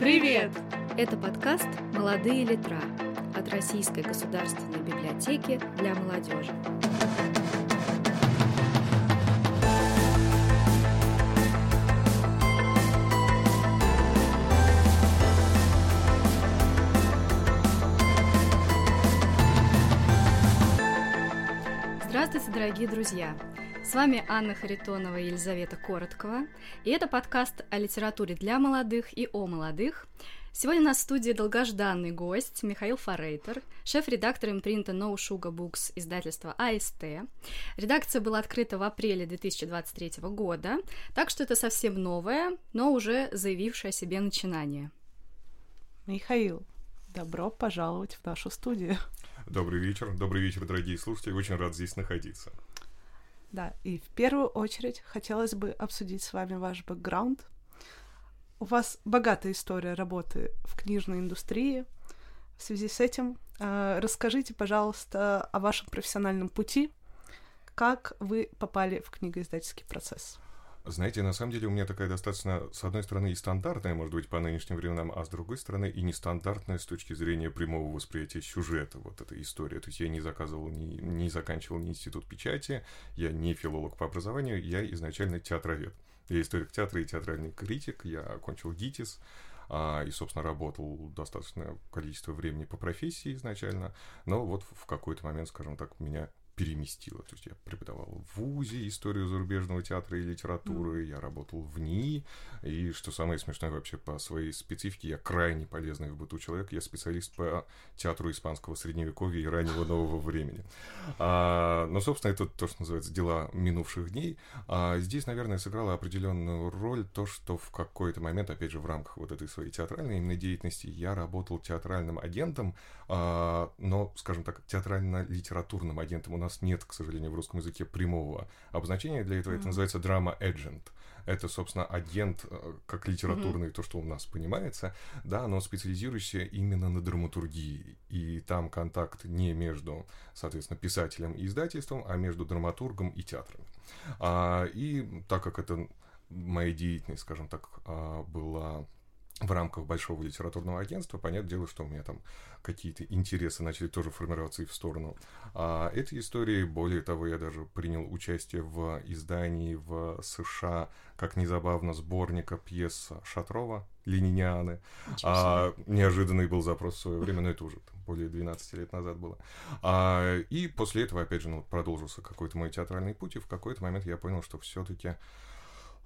Привет! Это подкаст «Молодые литра» от Российской государственной библиотеки для молодежи. Здравствуйте, дорогие друзья! С вами Анна Харитонова и Елизавета Короткова, и это подкаст о литературе для молодых и о молодых. Сегодня у нас в студии долгожданный гость Михаил Форейтер, шеф-редактор импринта No Sugar Books издательства АСТ. Редакция была открыта в апреле 2023 года, так что это совсем новое, но уже заявившее о себе начинание. Михаил, добро пожаловать в нашу студию. Добрый вечер, добрый вечер, дорогие слушатели, очень рад здесь находиться. Да, и в первую очередь хотелось бы обсудить с вами ваш бэкграунд. У вас богатая история работы в книжной индустрии. В связи с этим э, расскажите, пожалуйста, о вашем профессиональном пути, как вы попали в книгоиздательский процесс. Знаете, на самом деле у меня такая достаточно, с одной стороны, и стандартная, может быть, по нынешним временам, а с другой стороны, и нестандартная с точки зрения прямого восприятия сюжета вот этой истории. То есть я не заказывал, не, не заканчивал ни институт печати, я не филолог по образованию, я изначально театровед. Я историк театра и театральный критик, я окончил ГИТИС, а, и, собственно, работал достаточное количество времени по профессии изначально, но вот в какой-то момент, скажем так, меня переместило. То есть я преподавал в ВУЗе историю зарубежного театра и литературы, mm. я работал в НИИ, и что самое смешное вообще по своей специфике, я крайне полезный в быту человек, я специалист по театру испанского средневековья и раннего нового времени. А, но, собственно, это то, что называется дела минувших дней. А здесь, наверное, сыграло определенную роль то, что в какой-то момент, опять же, в рамках вот этой своей театральной именно деятельности, я работал театральным агентом, а, но, скажем так, театрально-литературным агентом у нас нас нет, к сожалению, в русском языке прямого обозначения для этого. Mm-hmm. Это называется драма agent. Это, собственно, агент, э, как литературный, mm-hmm. то, что у нас понимается, да, но специализирующийся именно на драматургии. И там контакт не между, соответственно, писателем и издательством, а между драматургом и театром. А, и так как это моя деятельность, скажем так, а, была в рамках большого литературного агентства, понятное дело, что у меня там какие-то интересы начали тоже формироваться и в сторону а, этой истории. Более того, я даже принял участие в издании в США, как незабавно, сборника пьес Шатрова «Ленинианы». А, неожиданный был запрос в свое время, но это уже там, более 12 лет назад было. А, и после этого, опять же, ну, продолжился какой-то мой театральный путь, и в какой-то момент я понял, что все-таки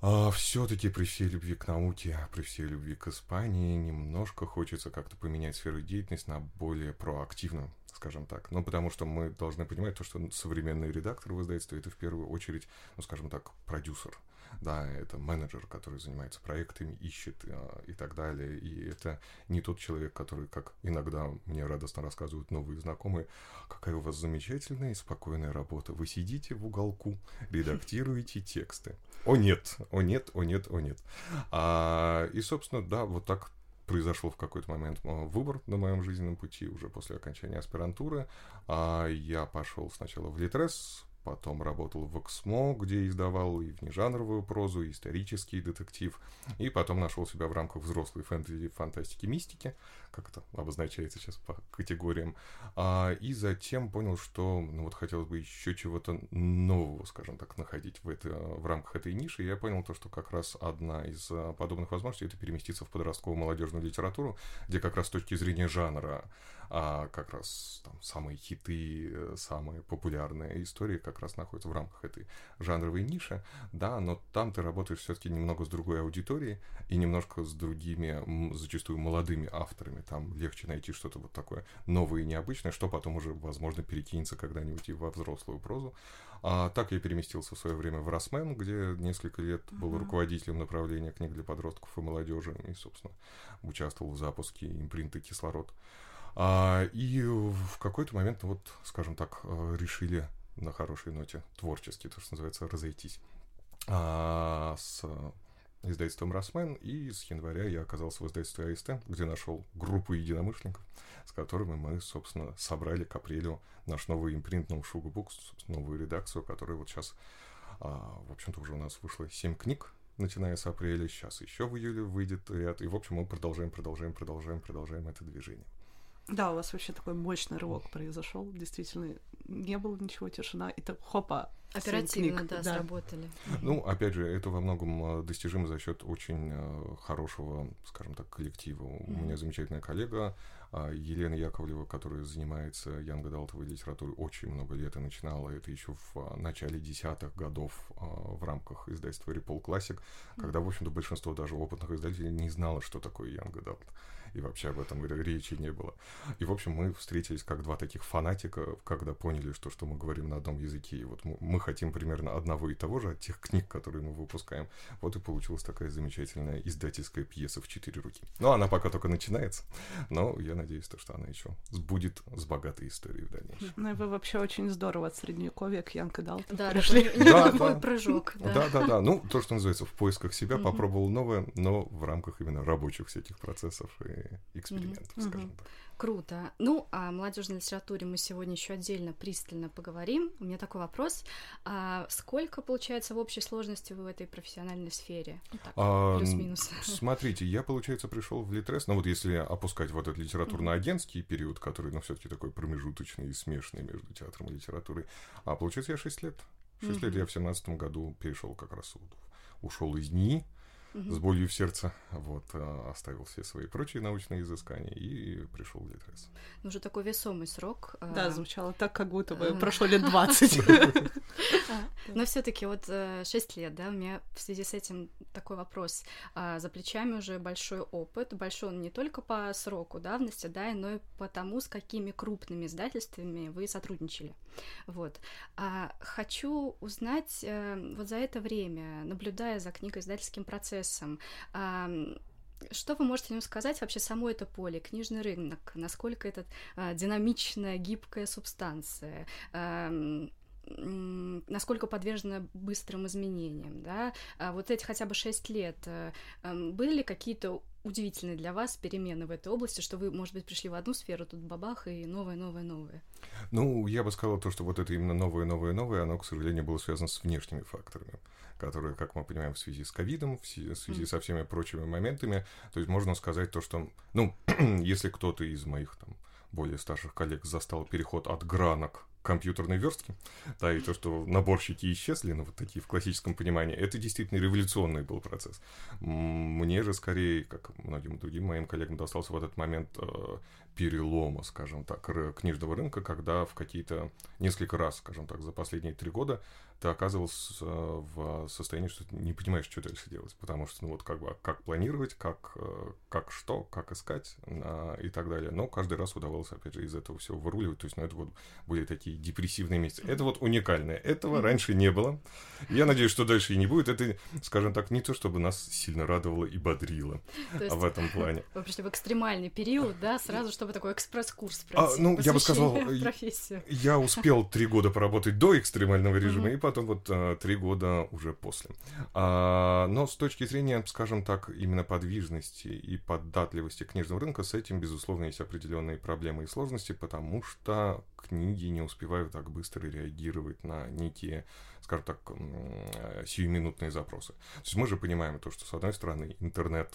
а все-таки при всей любви к науке, при всей любви к Испании, немножко хочется как-то поменять сферу деятельности на более проактивную, скажем так. Ну, потому что мы должны понимать то, что современный редактор в издательстве это в первую очередь, ну, скажем так, продюсер да, это менеджер, который занимается проектами, ищет э, и так далее. И это не тот человек, который, как иногда мне радостно рассказывают новые знакомые, какая у вас замечательная и спокойная работа. Вы сидите в уголку, редактируете тексты. О нет, о нет, о нет, о нет. А, и, собственно, да, вот так произошел в какой-то момент э, выбор на моем жизненном пути уже после окончания аспирантуры. А я пошел сначала в Литрес, потом работал в Эксмо, где издавал и внежанровую прозу, и исторический детектив, и потом нашел себя в рамках взрослой фэнтези, фантастики, мистики, как это обозначается сейчас по категориям, а, и затем понял, что ну, вот хотелось бы еще чего-то нового, скажем так, находить в, это, в рамках этой ниши, и я понял то, что как раз одна из а, подобных возможностей это переместиться в подростковую молодежную литературу, где как раз с точки зрения жанра а как раз там самые хиты, э, самые популярные истории как раз находятся в рамках этой жанровой ниши, да, но там ты работаешь все-таки немного с другой аудиторией и немножко с другими, зачастую молодыми авторами, там легче найти что-то вот такое новое и необычное, что потом уже, возможно, перекинется когда-нибудь и во взрослую прозу. А так я переместился в свое время в Росмен, где несколько лет был uh-huh. руководителем направления книг для подростков и молодежи, и, собственно, участвовал в запуске импринта «Кислород». А, и в какой-то момент, ну, вот, скажем так, э, решили на хорошей ноте творчески, то, что называется, разойтись а, с издательством «Росмен», и с января я оказался в издательстве АСТ, где нашел группу единомышленников, с которыми мы, собственно, собрали к апрелю наш новый импринт No Sugar Books, новую редакцию, которая вот сейчас, а, в общем-то, уже у нас вышло 7 книг, начиная с апреля, сейчас еще в июле выйдет ряд, и, в общем, мы продолжаем, продолжаем, продолжаем, продолжаем это движение. Да, у вас вообще такой мощный рывок произошел. Действительно, не было ничего, тишина, и так хопа. Оперативно, книг, да, да, сработали. Ну, опять же, это во многом э, достижимо за счет очень э, хорошего, скажем так, коллектива. Mm-hmm. У меня замечательная коллега а, Елена Яковлева, которая занимается Янг Адалтовой литературой очень много лет и начинала это еще в а, начале десятых годов а, в рамках издательства Ripple Classic, когда, в общем-то, большинство даже опытных издателей не знало, что такое Янг Адалт и вообще об этом речи не было. И, в общем, мы встретились как два таких фанатика, когда поняли, что, что мы говорим на одном языке, и вот мы хотим примерно одного и того же от тех книг, которые мы выпускаем. Вот и получилась такая замечательная издательская пьеса в четыре руки. Ну, она пока только начинается, но я надеюсь, то, что она еще будет с богатой историей в дальнейшем. Ну, и вы вообще очень здорово от Средневековья к Янка Далт да, пришли. Да, да, прыжок. Да. да, да, Ну, то, что называется, в поисках себя, попробовал новое, но в рамках именно рабочих всяких процессов и экспериментов, mm-hmm. скажем так. Круто. Ну, о молодежной литературе мы сегодня еще отдельно пристально поговорим. У меня такой вопрос. А сколько, получается, в общей сложности вы в этой профессиональной сфере? Ну, так, а, плюс-минус. Смотрите, я, получается, пришел в Литрес, ну вот если опускать вот этот литературно-агентский период, который, ну, все-таки такой промежуточный и смешанный между театром и литературой, а получается, я 6 лет. 6 лет я в семнадцатом году перешел как раз вот, ушел из С болью в сердце, вот, а, оставил все свои прочие научные изыскания и пришел в Литрес. Ну, уже такой весомый срок. А, да, звучало так, как будто бы прошло лет 20. Но все таки вот 6 э, лет, да, у меня в связи с этим такой вопрос. А, за плечами уже большой опыт, большой он не только по сроку давности, да, но и по тому, с какими крупными издательствами вы сотрудничали. Вот. Хочу узнать э, вот за это время, наблюдая за книгоиздательским процессом, процессом. Что вы можете нам сказать вообще само это поле, книжный рынок, насколько это а, динамичная, гибкая субстанция, насколько подвержена быстрым изменениям, да? А вот эти хотя бы шесть лет, э, были ли какие-то удивительные для вас перемены в этой области, что вы, может быть, пришли в одну сферу, тут бабах, и новое, новое, новое? Ну, я бы сказал то, что вот это именно новое, новое, новое, оно, к сожалению, было связано с внешними факторами которые, как мы понимаем, в связи с ковидом, в связи mm. со всеми прочими моментами. То есть можно сказать то, что, ну, если кто-то из моих там более старших коллег застал переход от гранок компьютерной верстки, да, и то, что наборщики исчезли, ну, вот такие в классическом понимании, это действительно революционный был процесс. Мне же скорее, как многим другим моим коллегам, достался в этот момент э, перелома, скажем так, книжного рынка, когда в какие-то несколько раз, скажем так, за последние три года ты оказывался э, в состоянии, что ты не понимаешь, что дальше делать, потому что, ну вот, как бы, как планировать, как, э, как что, как искать а, и так далее. Но каждый раз удавалось, опять же, из этого всего выруливать, то есть, ну, это вот были такие депрессивные месяцы. Это вот уникальное, этого раньше не было. Я надеюсь, что дальше и не будет. Это, скажем так, не то, чтобы нас сильно радовало и бодрило в этом плане. Вы пришли в экстремальный период, да, сразу, чтобы такой экспресс-курс пройти. А, ну, я бы сказал, я успел три года поработать до экстремального режима, и потом вот а, три года уже после. А, но с точки зрения, скажем так, именно подвижности и податливости книжного рынка, с этим, безусловно, есть определенные проблемы и сложности, потому что книги не успевают так быстро реагировать на некие, скажем так, сиюминутные запросы. То есть мы же понимаем то, что, с одной стороны, интернет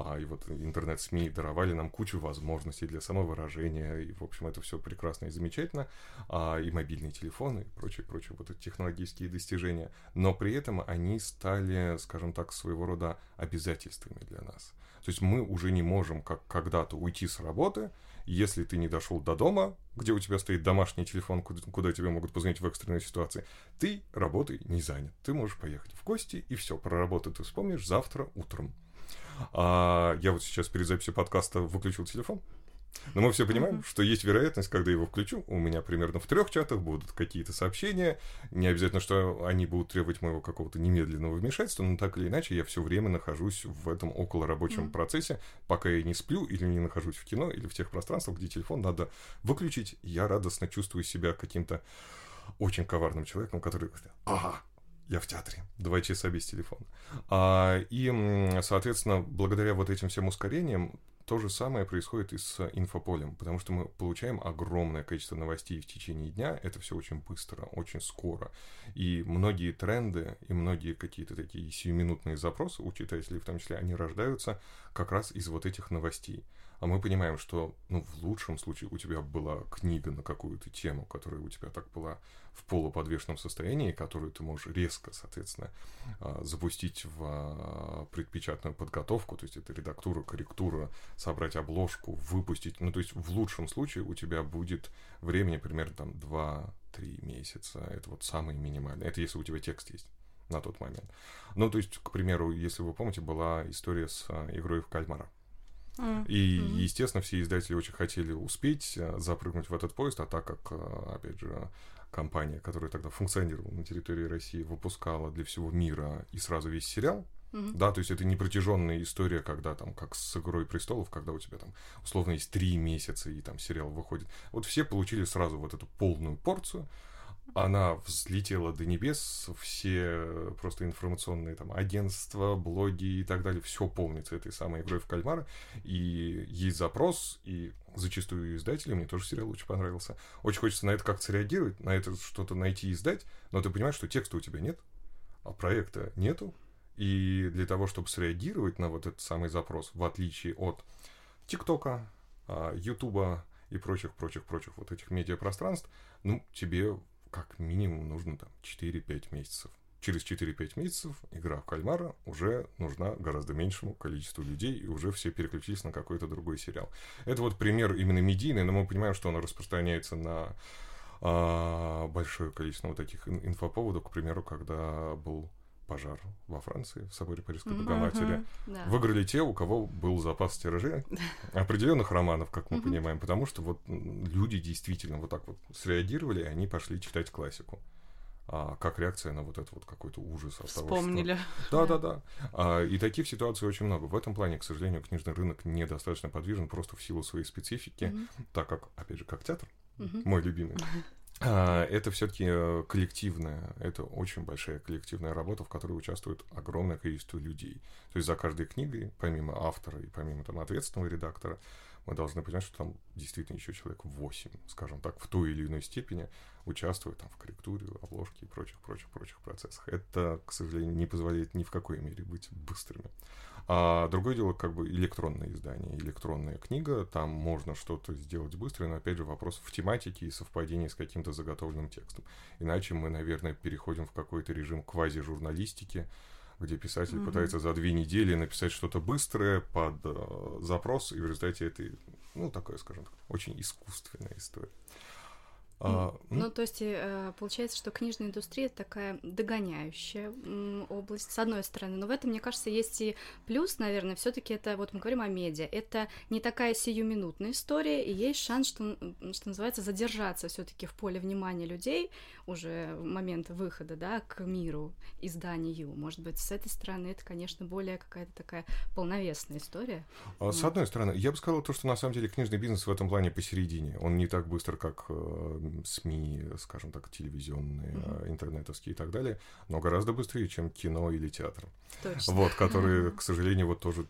а, и вот интернет-СМИ даровали нам кучу возможностей для самовыражения, и, в общем, это все прекрасно и замечательно, а, и мобильные телефоны, и прочие, прочие вот эти технологические достижения, но при этом они стали, скажем так, своего рода обязательствами для нас. То есть мы уже не можем, как когда-то, уйти с работы, если ты не дошел до дома, где у тебя стоит домашний телефон, куда, куда тебе могут позвонить в экстренной ситуации, ты работой не занят. Ты можешь поехать в гости, и все, про работу ты вспомнишь завтра утром. А я вот сейчас перед записью подкаста выключил телефон. Но мы все понимаем, что есть вероятность, когда я его включу, у меня примерно в трех чатах будут какие-то сообщения. Не обязательно, что они будут требовать моего какого-то немедленного вмешательства, но так или иначе я все время нахожусь в этом около рабочем mm-hmm. процессе, пока я не сплю или не нахожусь в кино или в тех пространствах, где телефон надо выключить. Я радостно чувствую себя каким-то очень коварным человеком, который говорит, ага, я в театре, два часа без телефона. А, и, соответственно, благодаря вот этим всем ускорениям, то же самое происходит и с инфополем, потому что мы получаем огромное количество новостей в течение дня, это все очень быстро, очень скоро. И многие тренды и многие какие-то такие сиюминутные запросы у читателей в том числе, они рождаются как раз из вот этих новостей а мы понимаем, что, ну, в лучшем случае у тебя была книга на какую-то тему, которая у тебя так была в полуподвешенном состоянии, которую ты можешь резко, соответственно, а, запустить в а, предпечатную подготовку, то есть это редактура, корректура, собрать обложку, выпустить. Ну, то есть в лучшем случае у тебя будет времени примерно там 2-3 месяца. Это вот самый минимальный. Это если у тебя текст есть на тот момент. Ну, то есть, к примеру, если вы помните, была история с а, игрой в кальмара. И, mm-hmm. естественно, все издатели очень хотели успеть э, запрыгнуть в этот поезд, а так как, э, опять же, компания, которая тогда функционировала на территории России, выпускала для всего мира и сразу весь сериал, Mm-hmm. Да, то есть это не протяженная история, когда там, как с Игрой престолов, когда у тебя там условно есть три месяца и там сериал выходит. Вот все получили сразу вот эту полную порцию, она взлетела до небес, все просто информационные там агентства, блоги и так далее, все полнится этой самой игрой в кальмара, и есть запрос, и зачастую издатели, мне тоже сериал очень понравился, очень хочется на это как-то среагировать, на это что-то найти и издать, но ты понимаешь, что текста у тебя нет, а проекта нету, и для того, чтобы среагировать на вот этот самый запрос, в отличие от ТикТока, а, Ютуба и прочих-прочих-прочих вот этих медиапространств, ну, тебе как минимум нужно там 4-5 месяцев. Через 4-5 месяцев игра в кальмара уже нужна гораздо меньшему количеству людей, и уже все переключились на какой-то другой сериал. Это вот пример именно медийный, но мы понимаем, что он распространяется на а, большое количество вот таких инфоповодов, к примеру, когда был пожар во Франции в соборе Парижской. Богоматери. Да. Выиграли те, у кого был запас тиражей определенных романов, как мы понимаем, потому что вот люди действительно вот так вот среагировали, и они пошли читать классику. А, как реакция на вот этот вот какой-то ужас от Вспомнили. Того, что... Да, да, да. А, и таких ситуаций очень много. В этом плане, к сожалению, книжный рынок недостаточно подвижен просто в силу своей специфики, mm-hmm. так как, опять же, как театр, mm-hmm. мой любимый, это все-таки э, коллективная, это очень большая коллективная работа, в которой участвует огромное количество людей. То есть за каждой книгой, помимо автора и помимо там ответственного редактора, мы должны понимать, что там действительно еще человек 8, скажем так, в той или иной степени участвует там в корректуре, обложке и прочих, прочих, прочих процессах. Это, к сожалению, не позволяет ни в какой мере быть быстрыми. А другое дело, как бы электронное издание, электронная книга, там можно что-то сделать быстро, но опять же вопрос в тематике и совпадении с каким-то заготовленным текстом. Иначе мы, наверное, переходим в какой-то режим квази-журналистики, где писатель mm-hmm. пытается за две недели написать что-то быстрое под э, запрос, и в результате этой, ну, такое, скажем так, очень искусственная история. А, ну, то есть э, получается, что книжная индустрия такая догоняющая область, с одной стороны, но в этом, мне кажется, есть и плюс, наверное, все таки это, вот мы говорим о медиа, это не такая сиюминутная история, и есть шанс, что, что называется, задержаться все таки в поле внимания людей уже в момент выхода, да, к миру, изданию. Может быть, с этой стороны это, конечно, более какая-то такая полновесная история. А, с одной стороны, я бы сказал то, что на самом деле книжный бизнес в этом плане посередине. Он не так быстро, как э, СМИ, скажем так, телевизионные, mm-hmm. интернетовские и так далее, но гораздо быстрее, чем кино или театр. Точно. Вот, которые, к сожалению, вот тоже,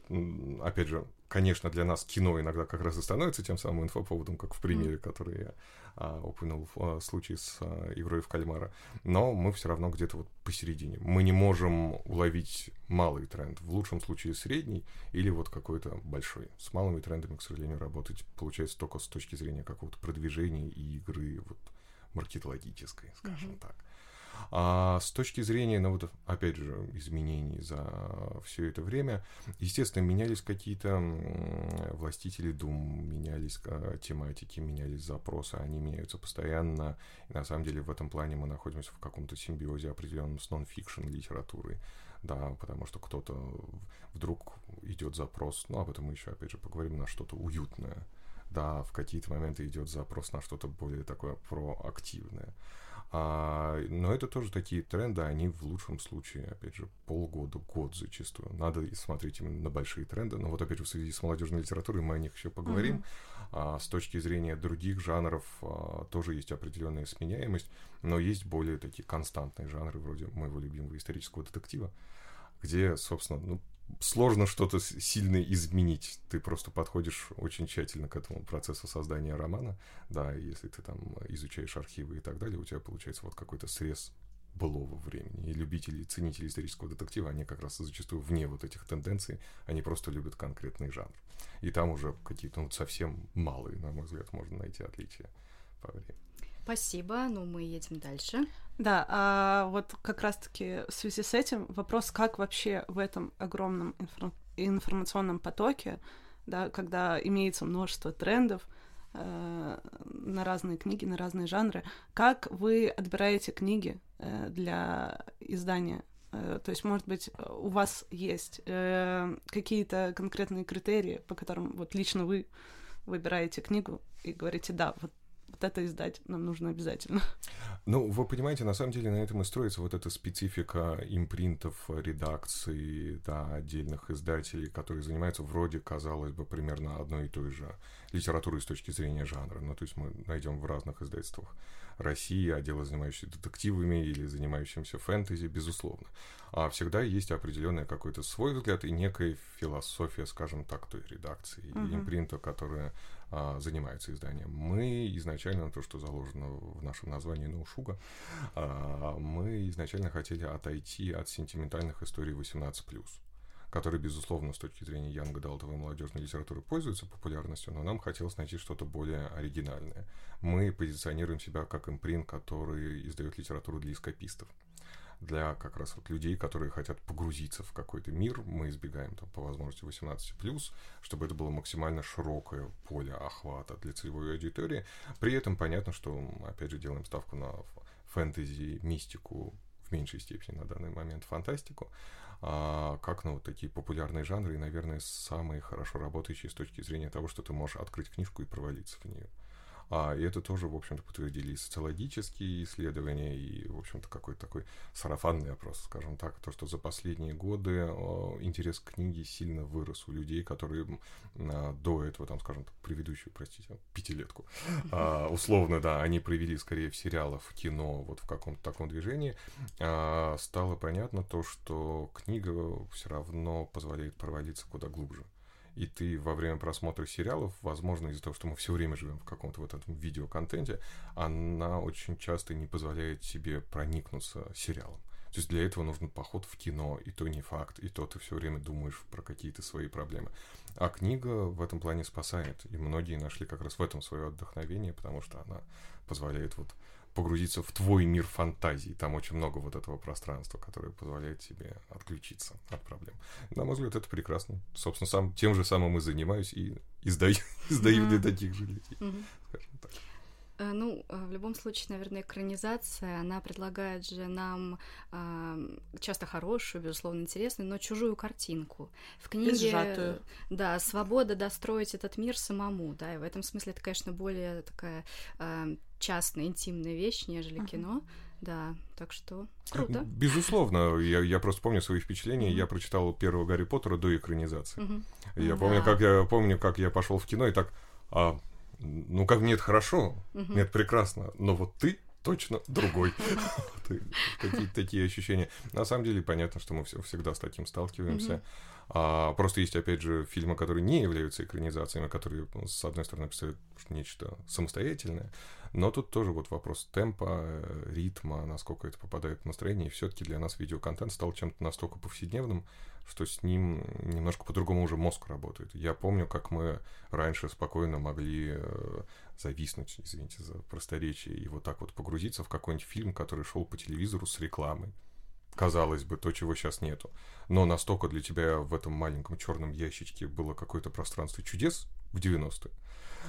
опять же, конечно, для нас кино иногда как раз и становится тем самым инфоповодом, как в примере, который я а, упомянул в а, случае с а, игрой в кальмара. Но мы все равно где-то вот посередине. Мы не можем уловить малый тренд, в лучшем случае средний или вот какой-то большой. С малыми трендами, к сожалению, работать получается только с точки зрения какого-то продвижения и игры вот маркетологической, скажем mm-hmm. так. А с точки зрения, ну вот, опять же, изменений за все это время, естественно, менялись какие-то властители дум, менялись а, тематики, менялись запросы, они меняются постоянно. И на самом деле в этом плане мы находимся в каком-то симбиозе определенном с нон-фикшн литературой. Да, потому что кто-то вдруг идет запрос, ну, об этом мы еще, опять же, поговорим, на что-то уютное. Да, в какие-то моменты идет запрос на что-то более такое проактивное. А, но это тоже такие тренды, они в лучшем случае, опять же, полгода, год зачастую. Надо смотреть именно на большие тренды. Но вот опять же в связи с молодежной литературой мы о них еще поговорим. Mm-hmm. А, с точки зрения других жанров а, тоже есть определенная сменяемость, но есть более такие константные жанры, вроде моего любимого исторического детектива, где, собственно, ну, сложно что-то сильно изменить. Ты просто подходишь очень тщательно к этому процессу создания романа. Да, если ты там изучаешь архивы и так далее, у тебя получается вот какой-то срез былого времени. И любители, ценители исторического детектива, они как раз зачастую вне вот этих тенденций, они просто любят конкретный жанр. И там уже какие-то ну, совсем малые, на мой взгляд, можно найти отличия по времени. Спасибо. Ну, мы едем дальше. Да, а вот как раз-таки в связи с этим вопрос, как вообще в этом огромном инфор- информационном потоке, да, когда имеется множество трендов э, на разные книги, на разные жанры, как вы отбираете книги э, для издания? Э, то есть, может быть, у вас есть э, какие-то конкретные критерии, по которым вот лично вы выбираете книгу и говорите, да, вот вот это издать нам нужно обязательно. Ну, вы понимаете, на самом деле на этом и строится вот эта специфика импринтов, редакций, да, отдельных издателей, которые занимаются вроде, казалось бы, примерно одной и той же литературой с точки зрения жанра. Ну, то есть мы найдем в разных издательствах России отделы, занимающиеся детективами или занимающимся фэнтези, безусловно. А всегда есть определенный какой-то свой взгляд и некая философия, скажем так, той редакции uh-huh. импринта, которая а, занимается изданием. Мы изначально, то, что заложено в нашем названии «Наушуга», а, мы изначально хотели отойти от сентиментальных историй 18+, которые, безусловно, с точки зрения янга далтовой молодежной литературы пользуются популярностью, но нам хотелось найти что-то более оригинальное. Мы позиционируем себя как импринт, который издает литературу для эскапистов для как раз вот людей, которые хотят погрузиться в какой-то мир. Мы избегаем там по возможности 18+, чтобы это было максимально широкое поле охвата для целевой аудитории. При этом понятно, что, опять же, делаем ставку на фэнтези, мистику, в меньшей степени на данный момент фантастику, а, как на вот такие популярные жанры и, наверное, самые хорошо работающие с точки зрения того, что ты можешь открыть книжку и провалиться в нее. А, и это тоже, в общем-то, подтвердили и социологические исследования, и, в общем-то, какой-то такой сарафанный опрос, скажем так, то, что за последние годы интерес к книге сильно вырос у людей, которые а, до этого, там, скажем так, предыдущую, простите, пятилетку, а, условно, да, они провели скорее в сериалах, в кино, вот в каком-то таком движении, а, стало понятно то, что книга все равно позволяет провалиться куда глубже и ты во время просмотра сериалов, возможно, из-за того, что мы все время живем в каком-то вот этом видеоконтенте, она очень часто не позволяет себе проникнуться сериалом. То есть для этого нужен поход в кино, и то не факт, и то ты все время думаешь про какие-то свои проблемы. А книга в этом плане спасает, и многие нашли как раз в этом свое вдохновение, потому что она позволяет вот погрузиться в твой мир фантазии. Там очень много вот этого пространства, которое позволяет тебе отключиться от проблем. На мой взгляд, это прекрасно. Собственно, сам, тем же самым и занимаюсь и издаю, издаю для таких же людей, скажем так. Э, ну, э, в любом случае, наверное, экранизация, она предлагает же нам э, часто хорошую, безусловно, интересную, но чужую картинку. В книге, Сжатую. да, свобода достроить этот мир самому, да, и в этом смысле это, конечно, более такая э, частная, интимная вещь, нежели uh-huh. кино. Да, так что круто. Безусловно, я, я просто помню свои впечатления. Mm-hmm. Я прочитал первого Гарри Поттера до экранизации. Mm-hmm. Я да. помню, как я помню, как я пошел в кино и так. А, ну, как мне это хорошо, угу. мне это прекрасно, но вот ты точно другой. Какие-то такие ощущения. На самом деле, понятно, что мы всегда с таким сталкиваемся. А, просто есть, опять же, фильмы, которые не являются экранизациями, которые, с одной стороны, представляют нечто самостоятельное, но тут тоже вот вопрос темпа, ритма, насколько это попадает в настроение. И все-таки для нас видеоконтент стал чем-то настолько повседневным, что с ним немножко по-другому уже мозг работает. Я помню, как мы раньше спокойно могли э, зависнуть, извините за просторечие, и вот так вот погрузиться в какой-нибудь фильм, который шел по телевизору с рекламой казалось бы, то, чего сейчас нету. Но настолько для тебя в этом маленьком черном ящичке было какое-то пространство чудес в 90-е,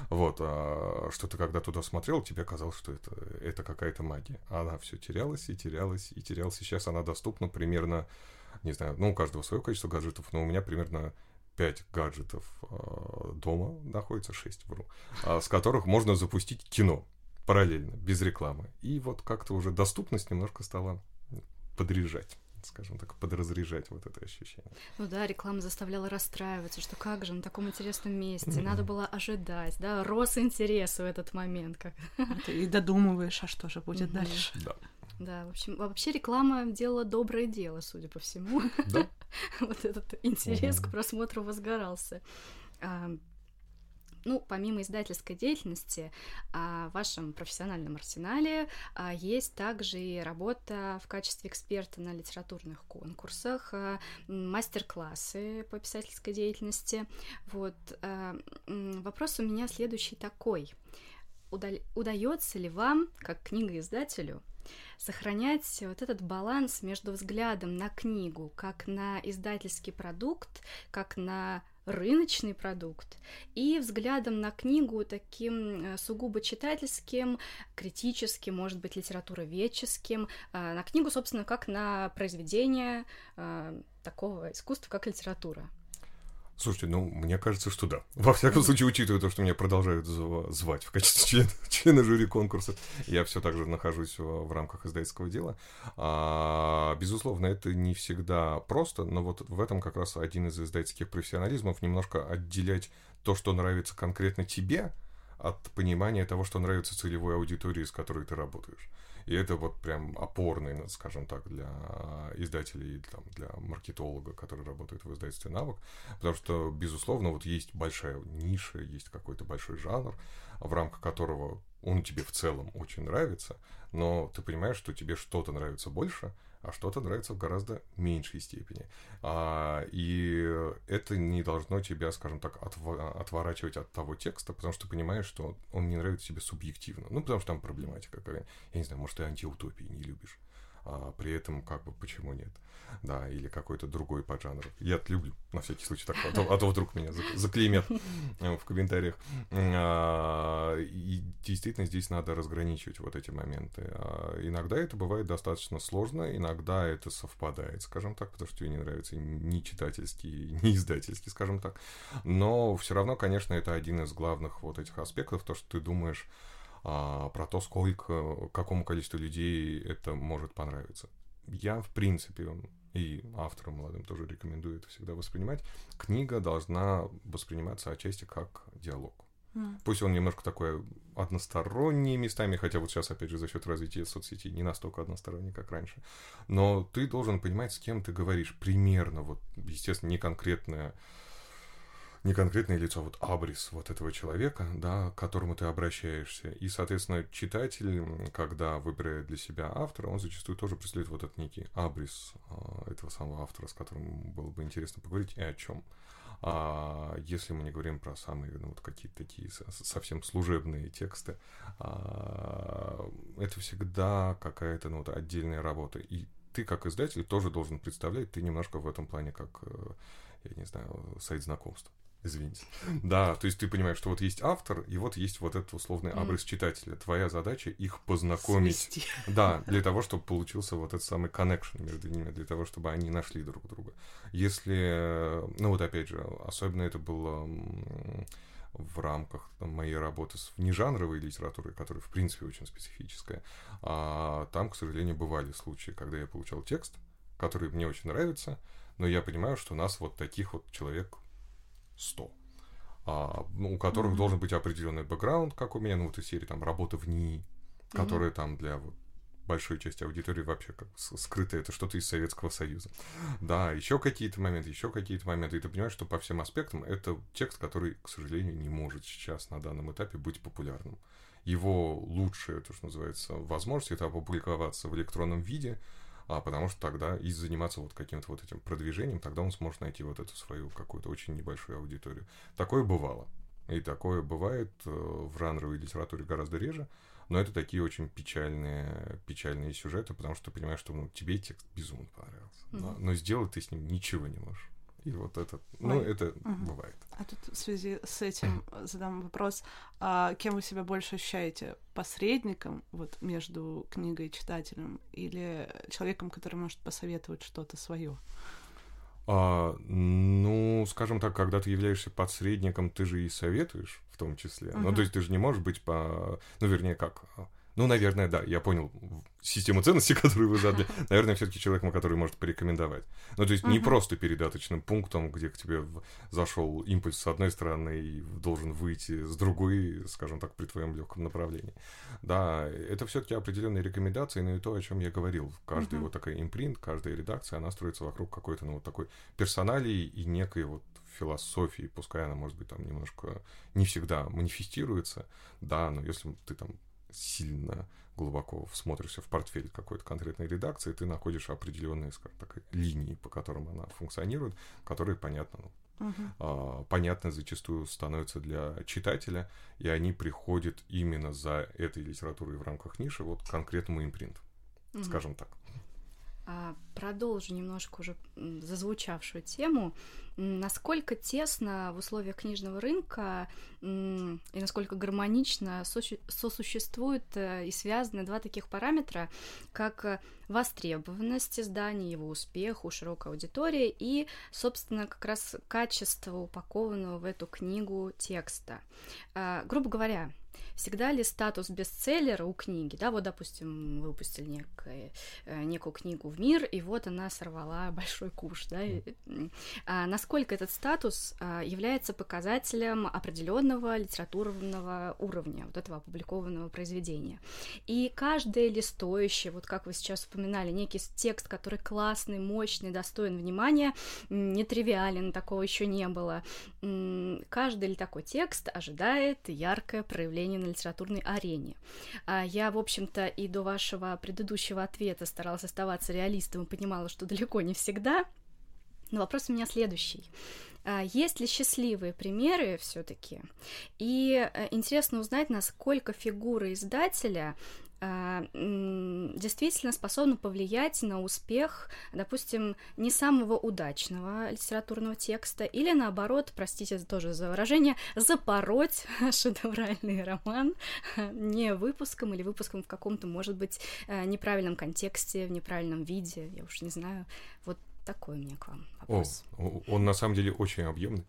вот, а, что ты когда туда смотрел, тебе казалось, что это, это какая-то магия. Она все терялась и терялась и терялась. Сейчас она доступна примерно, не знаю, ну, у каждого свое количество гаджетов, но у меня примерно 5 гаджетов э, дома находится, 6, вру, э, с которых можно запустить кино параллельно, без рекламы. И вот как-то уже доступность немножко стала подряжать скажем так, подразряжать вот это ощущение. Ну да, реклама заставляла расстраиваться, что как же на таком интересном месте, надо было ожидать, да, рос интерес в этот момент. Как... Ты и додумываешь, а что же будет дальше. Да. Да, в общем, вообще реклама делала доброе дело, судя по всему. Да. Вот этот интерес к просмотру возгорался. А, ну, помимо издательской деятельности, а, в вашем профессиональном арсенале а, есть также и работа в качестве эксперта на литературных конкурсах, мастер-классы по писательской деятельности. Вот вопрос у меня следующий такой. Удается ли вам, как книгоиздателю, сохранять вот этот баланс между взглядом на книгу как на издательский продукт, как на рыночный продукт и взглядом на книгу таким э, сугубо читательским, критическим, может быть, литературоведческим, э, на книгу, собственно, как на произведение э, такого искусства, как литература. Слушайте, ну, мне кажется, что да. Во всяком случае, учитывая то, что меня продолжают звать в качестве члена, члена жюри конкурса, я все так же нахожусь в, рамках издательского дела. А, безусловно, это не всегда просто, но вот в этом как раз один из издательских профессионализмов немножко отделять то, что нравится конкретно тебе, от понимания того, что нравится целевой аудитории, с которой ты работаешь. И это вот прям опорный, ну, скажем так, для издателей, там, для маркетолога, который работает в издательстве навык. Потому что, безусловно, вот есть большая ниша, есть какой-то большой жанр, в рамках которого он тебе в целом очень нравится, но ты понимаешь, что тебе что-то нравится больше – а что-то нравится в гораздо меньшей степени. А, и это не должно тебя, скажем так, отв- отворачивать от того текста, потому что ты понимаешь, что он не нравится тебе субъективно. Ну, потому что там проблематика какая. Я не знаю, может, ты антиутопии не любишь. А при этом, как бы, почему нет? да, или какой-то другой поджанр. Я люблю, на всякий случай, так, а то, а то вдруг меня заклеймят э, в комментариях. А, и действительно здесь надо разграничивать вот эти моменты. А, иногда это бывает достаточно сложно, иногда это совпадает, скажем так, потому что тебе не нравится ни читательский, ни издательский, скажем так. Но все равно, конечно, это один из главных вот этих аспектов, то, что ты думаешь, а, про то, сколько, какому количеству людей это может понравиться. Я, в принципе, и авторам молодым тоже рекомендую это всегда воспринимать, книга должна восприниматься отчасти как диалог. Mm. Пусть он немножко такой односторонний местами, хотя вот сейчас, опять же, за счет развития соцсетей не настолько односторонний, как раньше. Но ты должен понимать, с кем ты говоришь примерно, вот, естественно, не конкретное не конкретное лицо, а вот абрис вот этого человека, да, к которому ты обращаешься. И, соответственно, читатель, когда выбирает для себя автора, он зачастую тоже преследует вот этот некий абрис э, этого самого автора, с которым было бы интересно поговорить и о чем. А если мы не говорим про самые ну, вот какие-то такие совсем служебные тексты, а, это всегда какая-то ну, вот отдельная работа. И ты, как издатель, тоже должен представлять, ты немножко в этом плане как, э, я не знаю, сайт знакомств. Извините. Да, то есть ты понимаешь, что вот есть автор, и вот есть вот этот условный абрис читателя. Твоя задача их познакомить. Свести. Да, для того, чтобы получился вот этот самый connection между ними, для того, чтобы они нашли друг друга. Если, ну вот опять же, особенно это было в рамках там, моей работы с внежанровой литературой, которая, в принципе, очень специфическая, а там, к сожалению, бывали случаи, когда я получал текст, который мне очень нравится, но я понимаю, что у нас вот таких вот человек 100, а, ну, у которых mm-hmm. должен быть определенный бэкграунд, как у меня, ну, вот из серии там работа в НИИ, которая mm-hmm. там для вот большой части аудитории вообще как скрыто это что-то из Советского Союза. Да, еще какие-то моменты, еще какие-то моменты. И ты понимаешь, что по всем аспектам это текст, который, к сожалению, не может сейчас на данном этапе быть популярным. Его лучшая, то, что называется, возможность это опубликоваться в электронном виде, а потому что тогда и заниматься вот каким-то вот этим продвижением, тогда он сможет найти вот эту свою какую-то очень небольшую аудиторию. Такое бывало. И такое бывает э, в жанровой литературе гораздо реже, но это такие очень печальные, печальные сюжеты, потому что ты понимаешь, что ну, тебе текст безумно понравился, mm-hmm. но, но сделать ты с ним ничего не можешь. И вот это, ну, Ой. это угу. бывает. А тут в связи с этим задам вопрос, а кем вы себя больше ощущаете? Посредником вот между книгой и читателем или человеком, который может посоветовать что-то свое? А, ну, скажем так, когда ты являешься посредником, ты же и советуешь в том числе. Угу. Ну, то есть ты же не можешь быть по... Ну, вернее, как Ну, наверное, да, я понял систему ценностей, которую вы задали. Наверное, все-таки человеком, который может порекомендовать. Ну, то есть не просто передаточным пунктом, где к тебе зашел импульс с одной стороны и должен выйти с другой, скажем так, при твоем легком направлении. Да, это все-таки определенные рекомендации, но и то, о чем я говорил. Каждая вот такая импринт, каждая редакция, она строится вокруг какой-то, ну, вот такой персоналии и некой вот философии, пускай она, может быть, там немножко не всегда манифестируется, да, но если ты там сильно глубоко всмотришься в портфель какой-то конкретной редакции, ты находишь определенные, скажем так, линии, по которым она функционирует, которые понятно, ну, Uh-huh. Понятно зачастую становятся для читателя, и они приходят именно за этой литературой в рамках ниши вот к конкретному импринту, uh-huh. скажем так. А, продолжу немножко уже зазвучавшую тему. Насколько тесно в условиях книжного рынка и насколько гармонично сосуществуют э, и связаны два таких параметра, как э, востребованность издания, его успех у широкой аудитории и, собственно, как раз качество упакованного в эту книгу текста. А, грубо говоря, всегда ли статус бестселлера у книги, да, вот, допустим, выпустили некое, э, некую книгу в мир, и вот она сорвала большой куш, да, и, а насколько этот статус а, является показателем определенного литературного уровня вот этого опубликованного произведения. И каждое ли стоящее, вот как вы сейчас упоминали, некий текст, который классный, мощный, достоин внимания, нетривиален, такого еще не было. Каждый ли такой текст ожидает яркое проявление на литературной арене. А я, в общем-то, и до вашего предыдущего ответа старалась оставаться реалистом и понимала, что далеко не всегда. Но вопрос у меня следующий. А есть ли счастливые примеры все-таки? И э, интересно узнать, насколько фигура издателя а, действительно способна повлиять на успех, допустим, не самого удачного литературного текста, или наоборот, простите тоже за выражение, запороть шедевральный роман не выпуском или выпуском в каком-то, может быть, э, неправильном контексте, в неправильном виде, я уж не знаю. Вот такой у меня к вам вопрос. О, он на самом деле очень объемный.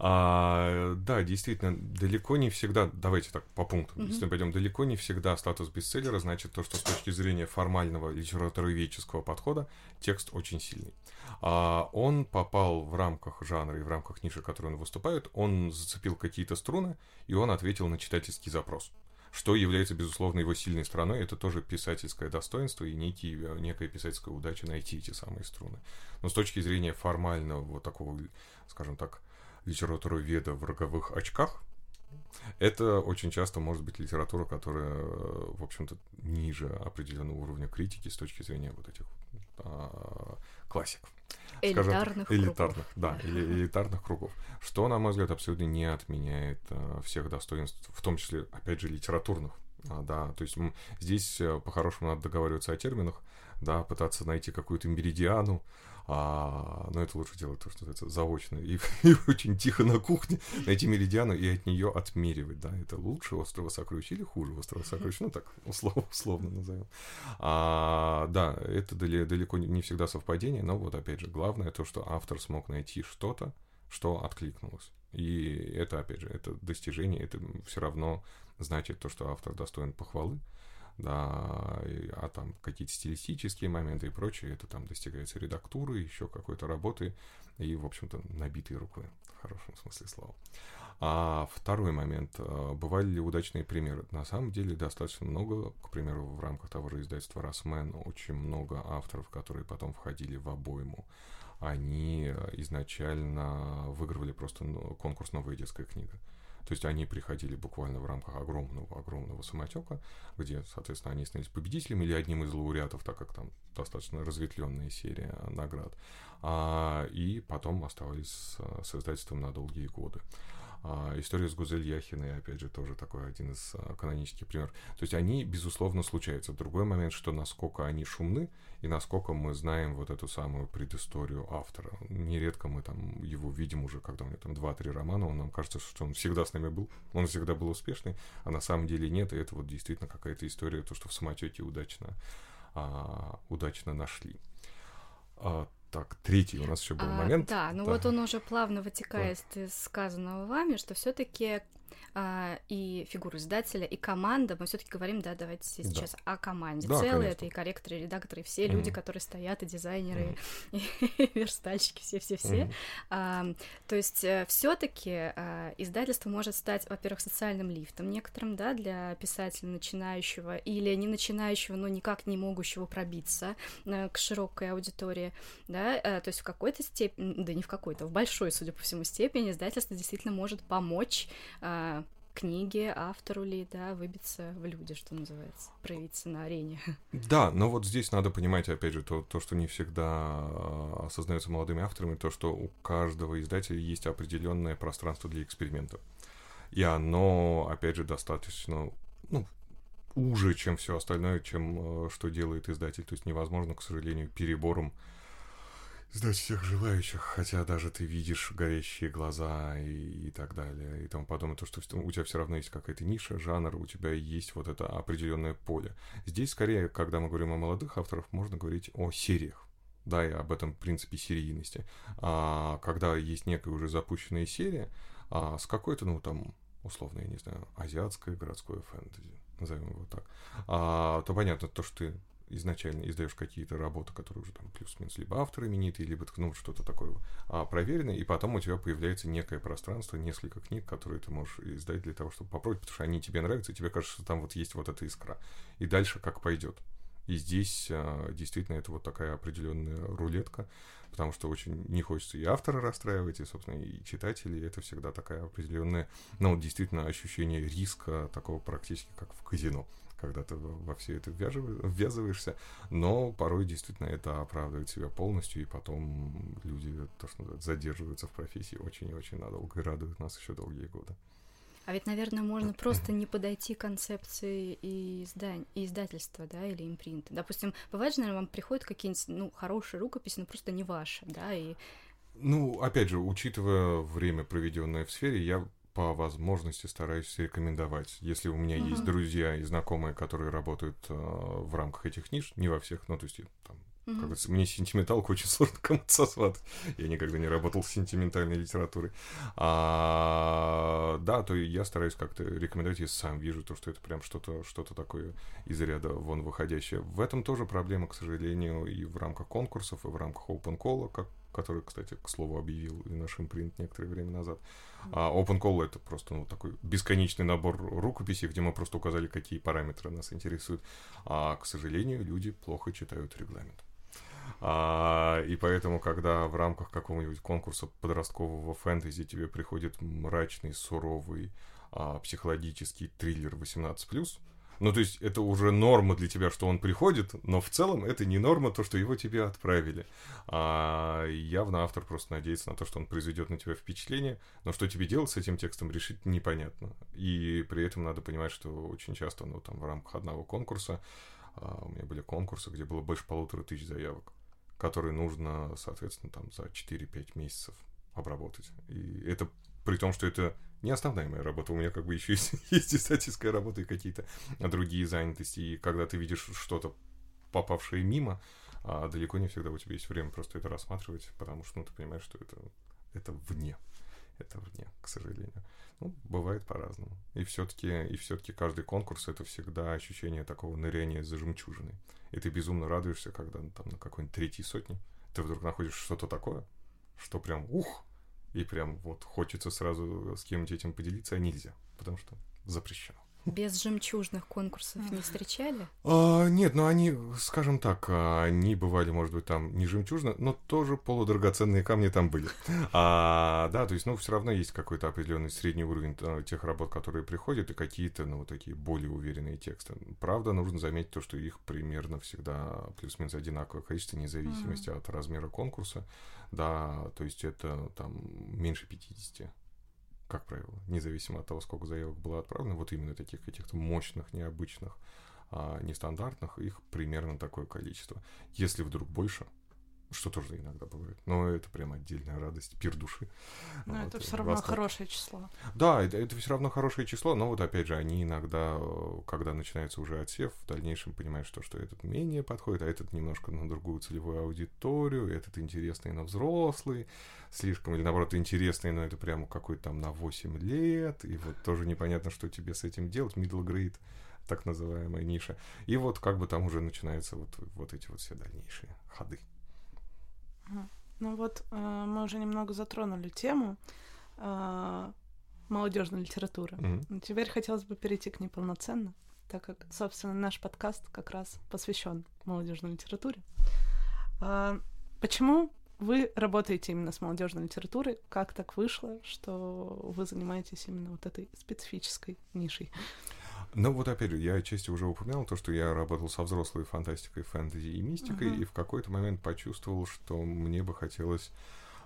А, да, действительно, далеко не всегда, давайте так по пунктам, mm-hmm. если мы пойдем, далеко не всегда статус бестселлера значит то, что с точки зрения формального литературоведческого подхода текст очень сильный. А, он попал в рамках жанра и в рамках ниши, в которой он выступает, он зацепил какие-то струны, и он ответил на читательский запрос что является, безусловно, его сильной стороной. Это тоже писательское достоинство и некий, э, некая писательская удача найти эти самые струны. Но с точки зрения формального вот такого, скажем так, литературоведа в роговых очках, это очень часто может быть литература, которая, э, в общем-то, ниже определенного уровня критики с точки зрения вот этих классиков. Элитарных скажем, элитарных, да, или элитарных кругов. Что, на мой взгляд, абсолютно не отменяет а, всех достоинств, в том числе, опять же, литературных. А, да, то есть здесь э, по-хорошему надо договариваться о терминах, да, пытаться найти какую-то меридиану, а, но это лучше делать то, что называется заочно и, и очень тихо на кухне. Найти меридиану и от нее отмеривать, да, это лучше острого сокровища или хуже острого сокровища, ну так условно, условно назовем. А, да, это далеко не всегда совпадение, но вот опять же главное то, что автор смог найти что-то, что откликнулось. И это, опять же, это достижение, это все равно значит то, что автор достоин похвалы, да, а там какие-то стилистические моменты и прочее, это там достигается редактуры, еще какой-то работы и, в общем-то, набитой рукой, в хорошем смысле слова. А второй момент. А, бывали ли удачные примеры? На самом деле достаточно много, к примеру, в рамках того же издательства «Росмен» очень много авторов, которые потом входили в обойму. Они изначально выигрывали просто ну, конкурс «Новая детская книга». То есть они приходили буквально в рамках огромного-огромного самотека, где, соответственно, они становились победителями или одним из лауреатов, так как там достаточно разветвленная серия наград, а, и потом оставались с, с издательством на долгие годы. А, история с Гузель Яхиной, опять же, тоже такой один из а, канонических примеров. То есть они, безусловно, случаются. Другой момент, что насколько они шумны и насколько мы знаем вот эту самую предысторию автора. Нередко мы там его видим уже, когда у него там 2-3 романа, он нам кажется, что он всегда с нами был, он всегда был успешный, а на самом деле нет, и это вот действительно какая-то история, то, что в самотете удачно, а, удачно нашли. Так, третий у нас еще был а, момент. Да, ну да. вот он уже плавно вытекает да. из сказанного вами, что все-таки и фигуру издателя, и команда. Мы все-таки говорим, да, давайте сейчас да. о команде. Да, Целые это и корректоры, и редакторы, и все mm-hmm. люди, которые стоят, и дизайнеры, mm-hmm. и верстальщики, все-все-все. Mm-hmm. А, то есть э, все-таки а, издательство может стать, во-первых, социальным лифтом некоторым, да, для писателя начинающего или не начинающего, но никак не могущего пробиться а, к широкой аудитории, да, а, то есть в какой-то степени, да не в какой-то, в большой, судя по всему, степени издательство действительно может помочь а, книге, автору ли, да, выбиться в люди, что называется, проявиться на арене. Да, но вот здесь надо понимать, опять же, то, то что не всегда а, осознается молодыми авторами, то, что у каждого издателя есть определенное пространство для экспериментов. И оно, опять же, достаточно, ну, уже, чем все остальное, чем что делает издатель. То есть невозможно, к сожалению, перебором сдать всех желающих, хотя даже ты видишь горящие глаза и, и так далее, и тому подобное, то, что у тебя все равно есть какая-то ниша, жанр, у тебя есть вот это определенное поле. Здесь, скорее, когда мы говорим о молодых авторах, можно говорить о сериях, да, и об этом принципе серийности. А, когда есть некая уже запущенная серия, а, с какой-то, ну, там, условно, я не знаю, азиатское городское фэнтези, назовем его так, а, то понятно, то, что ты изначально издаешь какие-то работы, которые уже там плюс-минус либо автор именитый, либо ну, что-то такое а, проверенное, и потом у тебя появляется некое пространство, несколько книг, которые ты можешь издать для того, чтобы попробовать, потому что они тебе нравятся, и тебе кажется, что там вот есть вот эта искра. И дальше как пойдет. И здесь а, действительно это вот такая определенная рулетка, потому что очень не хочется и автора расстраивать, и, собственно, и читателей. Это всегда такая определенная, ну, действительно, ощущение риска такого практически как в казино когда ты во все это ввязываешься, но порой действительно это оправдывает себя полностью, и потом люди, то, что задерживаются в профессии очень и очень надолго, и радуют нас еще долгие годы. А ведь, наверное, можно просто не подойти к концепции и, издань, и издательства, да, или импринта. Допустим, бывает же, наверное, вам приходят какие-нибудь, ну, хорошие рукописи, но просто не ваши, да, и... Ну, опять же, учитывая время, проведенное в сфере, я по возможности стараюсь рекомендовать. Если у меня uh-huh. есть друзья и знакомые, которые работают э, в рамках этих ниш, не во всех, ну, то есть там Mm-hmm. Как говорится, мне сентименталку очень сложно кому-то сосватать. Я никогда не работал с сентиментальной литературой. А, да, то я стараюсь как-то рекомендовать, если сам вижу то, что это прям что-то что такое из ряда вон выходящее. В этом тоже проблема, к сожалению, и в рамках конкурсов, и в рамках Open Call, как, который, кстати, к слову, объявил и наш импринт некоторое время назад. А Open Call это просто ну, такой бесконечный набор рукописей, где мы просто указали, какие параметры нас интересуют. А, к сожалению, люди плохо читают регламент. А, и поэтому, когда в рамках какого-нибудь конкурса подросткового фэнтези тебе приходит мрачный, суровый, а, психологический триллер 18+, ну, то есть это уже норма для тебя, что он приходит, но в целом это не норма, то, что его тебе отправили. А явно автор просто надеется на то, что он произведет на тебя впечатление, но что тебе делать с этим текстом, решить непонятно. И при этом надо понимать, что очень часто, ну, там, в рамках одного конкурса, а, у меня были конкурсы, где было больше полутора тысяч заявок которые нужно, соответственно, там за 4-5 месяцев обработать. И это при том, что это не основная моя работа, у меня как бы еще есть, есть издательская работа и какие-то другие занятости. И когда ты видишь что-то, попавшее мимо, а далеко не всегда у тебя есть время просто это рассматривать, потому что ну, ты понимаешь, что это, это вне. Это вне, к сожалению. Ну, бывает по-разному. И все-таки и все-таки каждый конкурс это всегда ощущение такого ныряния за жемчужиной. И ты безумно радуешься, когда ну, там на какой-нибудь третьей сотне ты вдруг находишь что-то такое, что прям ух, и прям вот хочется сразу с кем-нибудь этим поделиться, а нельзя, потому что запрещено. Без жемчужных конкурсов не встречали? А, нет, но они, скажем так, они бывали, может быть, там не жемчужно, но тоже полудрагоценные камни там были. А, да, то есть, ну, все равно есть какой-то определенный средний уровень э, тех работ, которые приходят, и какие-то, ну, вот такие более уверенные тексты. Правда, нужно заметить то, что их примерно всегда плюс-минус одинаковое количество, вне зависимости mm-hmm. от размера конкурса. Да, то есть это там меньше 50 как правило, независимо от того, сколько заявок было отправлено, вот именно таких каких-то мощных, необычных, а, нестандартных, их примерно такое количество. Если вдруг больше, что тоже иногда бывает. Но это прям отдельная радость, пир души. Но вот, это все равно восторг. хорошее число. Да, это, это все равно хорошее число, но вот опять же, они иногда, когда начинается уже отсев, в дальнейшем понимают, что, что этот менее подходит, а этот немножко на другую целевую аудиторию, этот интересный на взрослый, слишком, или наоборот, интересный, но это прямо какой-то там на 8 лет, и вот тоже непонятно, что тебе с этим делать, middle grade так называемая ниша. И вот как бы там уже начинаются вот, вот эти вот все дальнейшие ходы. Ну вот э, мы уже немного затронули тему э, молодежной литературы. Mm-hmm. Теперь хотелось бы перейти к ней полноценно, так как, собственно, наш подкаст как раз посвящен молодежной литературе. Э, почему вы работаете именно с молодежной литературой? Как так вышло, что вы занимаетесь именно вот этой специфической нишей? Ну вот опять же, я отчасти уже упоминал то, что я работал со взрослой фантастикой, фэнтези и мистикой, uh-huh. и в какой-то момент почувствовал, что мне бы хотелось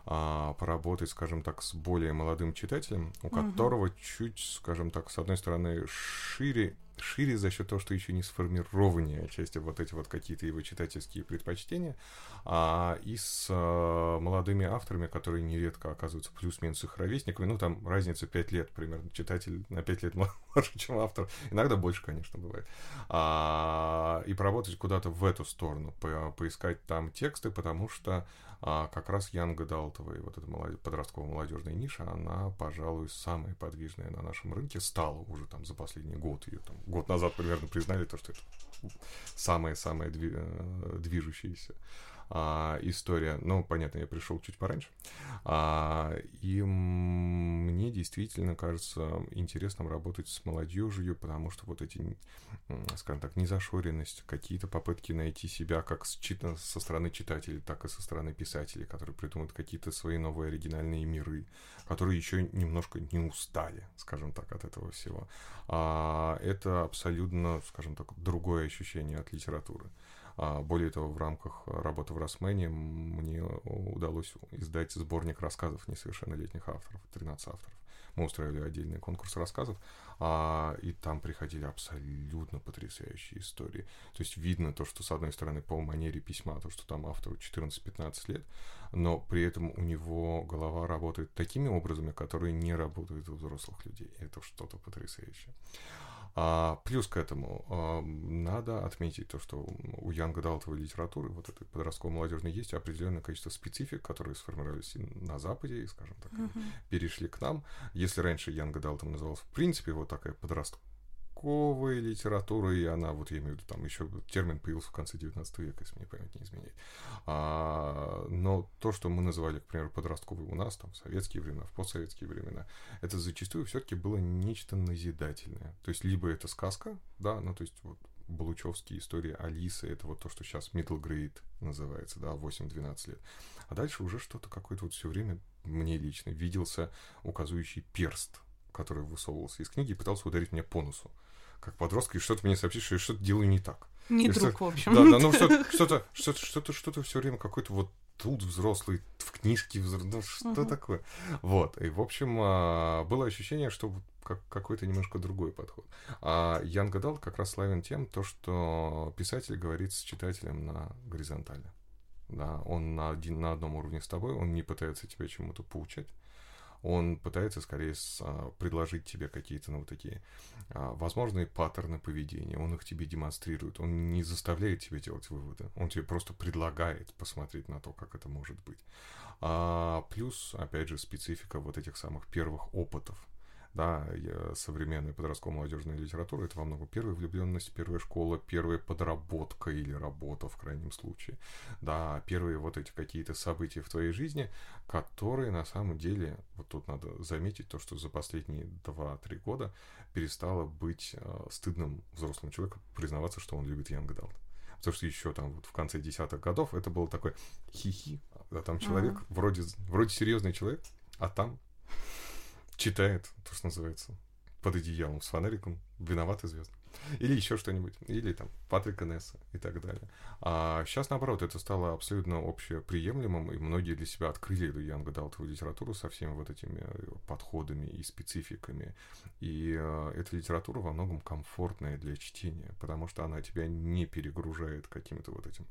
а, поработать, скажем так, с более молодым читателем, у uh-huh. которого чуть, скажем так, с одной стороны шире шире за счет того, что еще не сформированнее отчасти вот эти вот какие-то его читательские предпочтения, а, и с а, молодыми авторами, которые нередко оказываются плюс-минус их ровесниками, ну, там разница 5 лет примерно, читатель на 5 лет младше, чем автор, иногда больше, конечно, бывает, а, и поработать куда-то в эту сторону, по поискать там тексты, потому что а как раз Янга Далтова и вот эта молодежь, подростковая молодежная ниша, она, пожалуй, самая подвижная на нашем рынке. Стала уже там за последний год. Ее там год назад примерно признали то, что это самая-самая э, движущаяся а, история. Ну, понятно, я пришел чуть пораньше. А, и мне действительно кажется интересным работать с молодежью, потому что вот эти, скажем так, незашоренность, какие-то попытки найти себя как с, со стороны читателей, так и со стороны писателей, которые придумывают какие-то свои новые оригинальные миры, которые еще немножко не устали, скажем так, от этого всего. А, это абсолютно, скажем так, другое ощущение от литературы. А, более того, в рамках работы в Росмене мне удалось издать сборник рассказов несовершеннолетних авторов, 13 авторов. Мы устраивали отдельный конкурс рассказов, а, и там приходили абсолютно потрясающие истории. То есть видно то, что с одной стороны по манере письма, то, что там автору 14-15 лет, но при этом у него голова работает такими образами, которые не работают у взрослых людей. Это что-то потрясающее. А, плюс к этому а, надо отметить то, что у Янга Далтовой литературы, вот этой подростковой молодежной, есть определенное количество специфик, которые сформировались на Западе и, скажем так, uh-huh. перешли к нам. Если раньше Янга Далтом назывался, в принципе, вот такая подростковая подростковой литературы, и она, вот я имею в виду, там еще термин появился в конце 19 века, если мне память не изменяет. А, но то, что мы называли, к примеру, подростковой у нас, там, в советские времена, в постсоветские времена, это зачастую все-таки было нечто назидательное. То есть, либо это сказка, да, ну, то есть, вот, Балучевские истории Алисы, это вот то, что сейчас middle grade называется, да, 8-12 лет. А дальше уже что-то какое-то вот все время мне лично виделся указывающий перст, который высовывался из книги и пытался ударить меня по носу как подростка, и что-то мне сообщить, что я что-то делаю не так. Не и друг, в общем. Да, да, ну что-то, что-то, что-то, что-то, что-то все время какой-то вот тут взрослый, в книжке взрослый, ну что uh-huh. такое? Вот, и в общем, а, было ощущение, что как, какой-то немножко другой подход. А Ян Гадал как раз славен тем, то, что писатель говорит с читателем на горизонтали. Да, он на, один, на одном уровне с тобой, он не пытается тебя чему-то поучать, он пытается скорее с, а, предложить тебе какие-то, ну, вот такие а, возможные паттерны поведения, он их тебе демонстрирует, он не заставляет тебя делать выводы, он тебе просто предлагает посмотреть на то, как это может быть. А, плюс, опять же, специфика вот этих самых первых опытов, да, современная подростковая молодежная литература это во многом первая влюбленность, первая школа, первая подработка или работа в крайнем случае, да, первые вот эти какие-то события в твоей жизни, которые на самом деле, вот тут надо заметить то, что за последние 2-3 года перестало быть э, стыдным взрослым человеком признаваться, что он любит Янг Далт. Потому что еще там вот в конце десятых годов это было такое хихи, а там человек, uh-huh. вроде, вроде серьезный человек, а там читает, то, что называется, под одеялом с фонариком, виноват известно. Или еще что-нибудь. Или там Патрика Несса и так далее. А сейчас, наоборот, это стало абсолютно общеприемлемым, и многие для себя открыли эту Янга Далтову литературу со всеми вот этими э, подходами и спецификами. И э, эта литература во многом комфортная для чтения, потому что она тебя не перегружает каким-то вот этим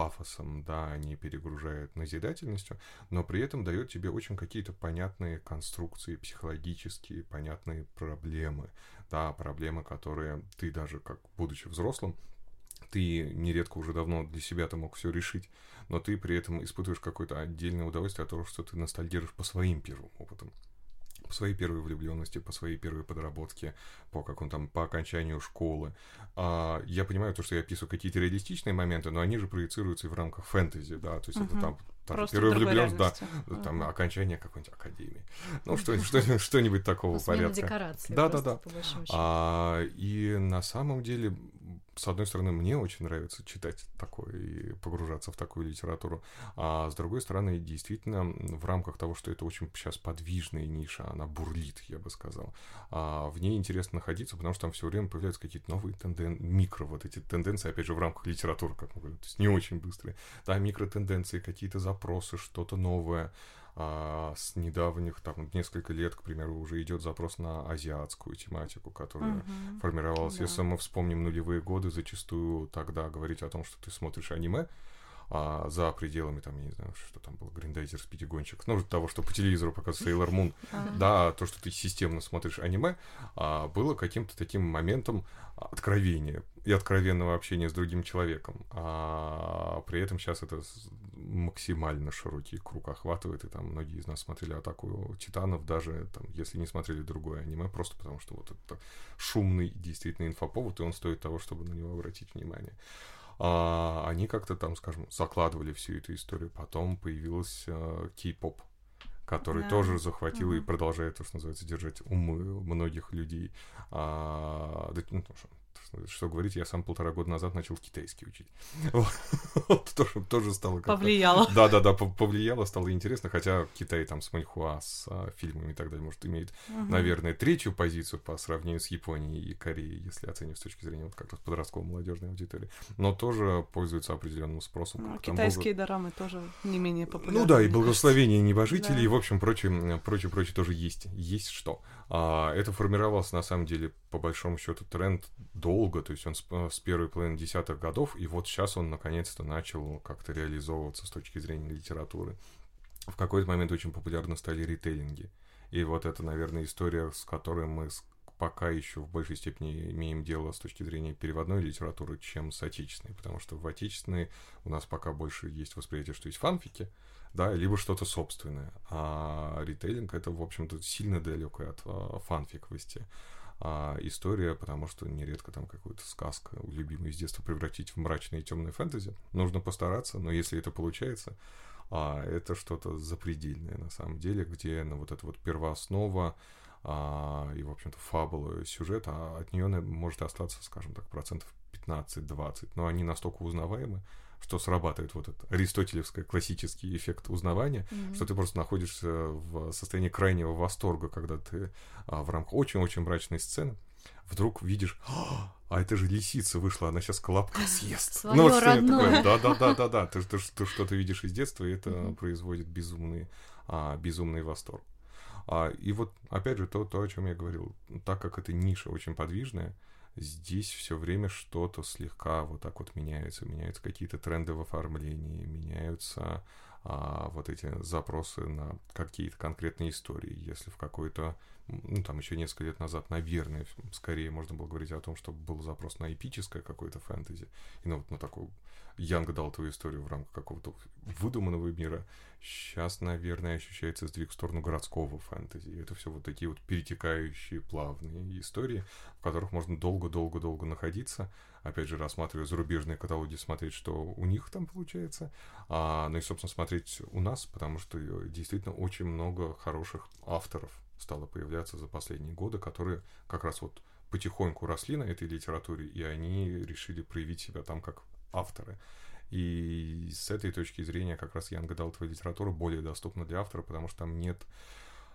пафосом, да, не перегружает назидательностью, но при этом дает тебе очень какие-то понятные конструкции, психологические, понятные проблемы, да, проблемы, которые ты даже как будучи взрослым ты нередко уже давно для себя ты мог все решить, но ты при этом испытываешь какое-то отдельное удовольствие от того, что ты ностальгируешь по своим первым опытам по своей первой влюбленности, по своей первой подработке, по какому там, по окончанию школы. А, я понимаю то, что я описываю какие-то реалистичные моменты, но они же проецируются и в рамках фэнтези, да, то есть uh-huh. это там Просто первая влюбленность, да, uh-huh. там окончание какой-нибудь академии, ну что, что, что-нибудь такого порядка. декорации. Да, да, да. А, и на самом деле с одной стороны, мне очень нравится читать такое и погружаться в такую литературу, а с другой стороны, действительно, в рамках того, что это очень сейчас подвижная ниша, она бурлит, я бы сказал, а в ней интересно находиться, потому что там все время появляются какие-то новые тенденции, микро вот эти тенденции, опять же, в рамках литературы, как мы говорим, то есть не очень быстрые, да, микротенденции, какие-то запросы, что-то новое, а с недавних, там, несколько лет, к примеру, уже идет запрос на азиатскую тематику, которая uh-huh. формировалась. Да. Если мы вспомним нулевые годы, зачастую тогда говорить о том, что ты смотришь аниме, а за пределами, там, я не знаю, что там было, Гриндайзер, Спидигончик, ну, того, что по телевизору показывает Sailor Moon, да, то, что ты системно смотришь аниме, а, было каким-то таким моментом откровения и откровенного общения с другим человеком. А при этом сейчас это максимально широкий круг охватывает, и там многие из нас смотрели «Атаку титанов», даже там, если не смотрели другое аниме, просто потому что вот это шумный действительно инфоповод, и он стоит того, чтобы на него обратить внимание а, они как-то там, скажем, закладывали всю эту историю. Потом появился э, кей-поп, который да. тоже захватил uh-huh. и продолжает, то, что называется, держать умы многих людей. А, да, ну, что говорить, я сам полтора года назад начал китайский учить. Вот, тоже, тоже стало Повлияло. Да-да-да, повлияло, стало интересно, хотя Китай там с Маньхуа, с а, фильмами и так далее, может, имеет, угу. наверное, третью позицию по сравнению с Японией и Кореей, если оценивать с точки зрения вот как раз подростковой молодежной аудитории, но тоже пользуется определенным спросом. Ну, китайские дорамы тоже не менее популярны. Ну да, и благословение небожителей, да. и, в общем, прочее, прочее, прочее тоже есть. Есть что. А, это формировался, на самом деле, по большому счету, тренд долго, то есть он с, с первой половины десятых годов, и вот сейчас он наконец-то начал как-то реализовываться с точки зрения литературы. В какой-то момент очень популярны стали ритейлинги. И вот это, наверное, история, с которой мы пока еще в большей степени имеем дело с точки зрения переводной литературы, чем с отечественной, потому что в отечественной у нас пока больше есть восприятие, что есть фанфики, да, либо что-то собственное. А ритейлинг это, в общем-то, сильно далекая от а, фанфиковости а, история, потому что нередко там какую-то сказку любимую с детства превратить в мрачное и темное фэнтези. Нужно постараться, но если это получается, а, это что-то запредельное на самом деле, где ну, вот эта вот первооснова а, и, в общем-то, фабула, сюжет, а от нее может остаться, скажем так, процентов 15-20, но они настолько узнаваемы, что срабатывает вот этот аристотелевский классический эффект узнавания, mm-hmm. что ты просто находишься в состоянии крайнего восторга, когда ты а, в рамках очень-очень мрачной сцены вдруг видишь, а это же лисица вышла, она сейчас колобка съест. Своё ну, вот что такое. Да, да, да, да, да. Ты, ты, ты что-то видишь из детства, и это mm-hmm. производит безумный, а, безумный восторг. А, и вот, опять же, то, то, о чем я говорил, так как эта ниша очень подвижная, здесь все время что-то слегка вот так вот меняется, меняются какие-то тренды в оформлении, меняются а, вот эти запросы на какие-то конкретные истории. Если в какой-то, ну там еще несколько лет назад, наверное, скорее можно было говорить о том, что был запрос на эпическое какое-то фэнтези, и ну, вот на такую Янг дал твою историю в рамках какого-то выдуманного мира. Сейчас, наверное, ощущается сдвиг в сторону городского фэнтези. Это все вот такие вот перетекающие плавные истории, в которых можно долго-долго-долго находиться. Опять же, рассматривая зарубежные каталоги, смотреть, что у них там получается. А, ну и, собственно, смотреть у нас, потому что действительно очень много хороших авторов стало появляться за последние годы, которые как раз вот потихоньку росли на этой литературе, и они решили проявить себя там как авторы. И с этой точки зрения как раз Янга Далтова литература более доступна для автора, потому что там нет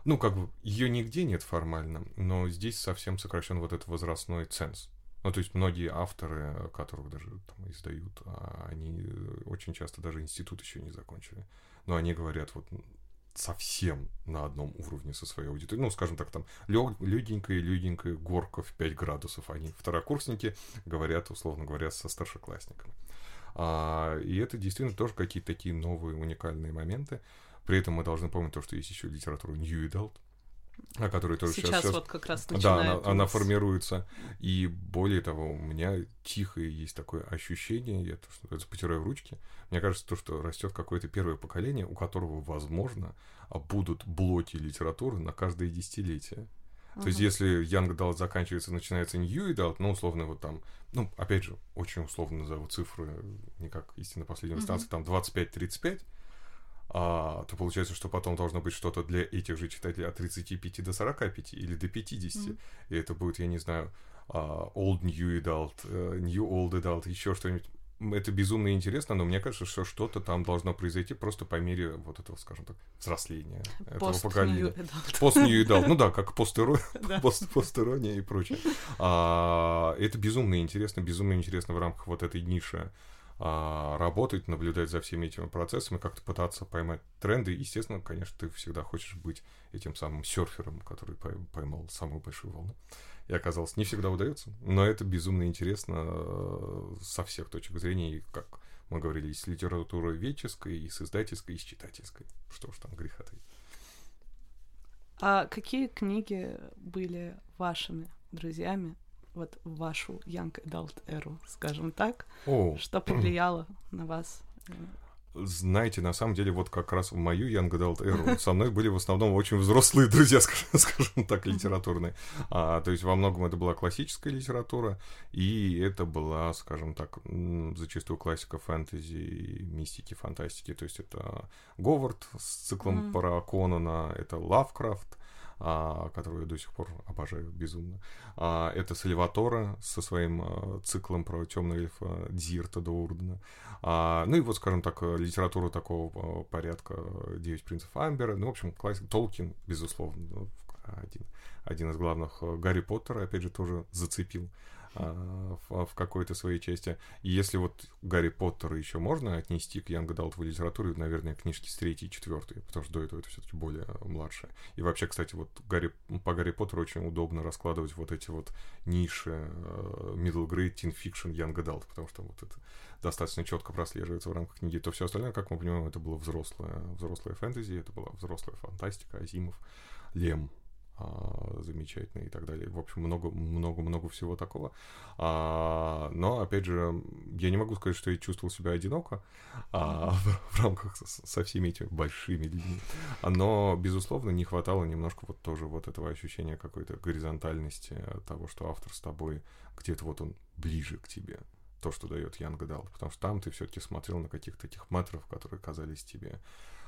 ну, как бы, ее нигде нет формально, но здесь совсем сокращен вот этот возрастной ценз. Ну, то есть многие авторы, которых даже там издают, а они очень часто даже институт еще не закончили. Но они говорят вот совсем на одном уровне со своей аудиторией. Ну, скажем так, там легенькая, легенькая горка в 5 градусов. Они второкурсники говорят, условно говоря, со старшеклассниками. А, и это действительно тоже какие-то такие новые уникальные моменты. При этом мы должны помнить то, что есть еще литература New Adult, о которой тоже сейчас, сейчас, сейчас вот как раз да, она, начинает у она нас. формируется. И более того, у меня тихое есть такое ощущение, я то, что это потираю ручки. Мне кажется, то, что растет какое-то первое поколение, у которого, возможно, а, будут блоки литературы на каждое десятилетие. То есть, если Young Adult заканчивается, начинается New Adult, ну, условно, вот там, ну, опять же, очень условно назову цифры, не как истинно последней инстанции, там 25-35, а, то получается, что потом должно быть что-то для этих же читателей от 35 до 45 или до 50. Мгм. И это будет, я не знаю, а, Old New Adult, э, New Old Adult, еще что-нибудь. Это безумно интересно, но мне кажется, что что-то там должно произойти просто по мере вот этого, скажем так, взросления этого Пост поколения. Пост New Adult, ну да, как постерония и прочее. А, это безумно интересно, безумно интересно в рамках вот этой ниши а, работать, наблюдать за всеми этими процессами, как-то пытаться поймать тренды. Естественно, конечно, ты всегда хочешь быть этим самым серфером, который пой- поймал самую большую волну. И оказалось, не всегда удается, но это безумно интересно э, со всех точек зрения, и как мы говорили, и с литературой веческой, и с издательской, и с читательской. Что уж там греха таить. А какие книги были вашими друзьями вот в вашу Young Adult эру, скажем так? О, Что повлияло на вас? Знаете, на самом деле, вот как раз в мою Young Adult эру со мной были в основном очень взрослые друзья, скажем, так, литературные. А, то есть во многом это была классическая литература, и это была, скажем так, зачастую классика фэнтези, мистики, фантастики. То есть это Говард с циклом Мгм. про Конана, это Лавкрафт, которую я до сих пор обожаю безумно. А, это Сальватора со своим а, циклом про темного эльфа Дзирта Доурдена. А, ну и вот, скажем так, литературу такого порядка «Девять принцев Амбера». Ну, в общем, классик Толкин, безусловно, ну, один, один из главных. Гарри Поттер, опять же, тоже зацепил а, в, в какой-то своей части. И если вот Гарри Поттера еще можно отнести к Янг Адалтовой литературе, наверное, книжки с третьей и четвертой, потому что до этого это все-таки более младшее. И вообще, кстати, вот Гарри, по Гарри Поттеру очень удобно раскладывать вот эти вот ниши э, middle grade, teen fiction, young adult, потому что вот это достаточно четко прослеживается в рамках книги, то все остальное, как мы понимаем, это было взрослое, взрослое фэнтези, это была взрослая фантастика, Азимов, Лем, а, замечательный и так далее. В общем, много-много-много всего такого. А, но, опять же, я не могу сказать, что я чувствовал себя одиноко а, в, в рамках со, со всеми этими большими людьми. Но, безусловно, не хватало немножко вот тоже вот этого ощущения какой-то горизонтальности того, что автор с тобой где-то вот он ближе к тебе. То, что дает Ян Гадал. Потому что там ты все-таки смотрел на каких-то таких метров, которые казались тебе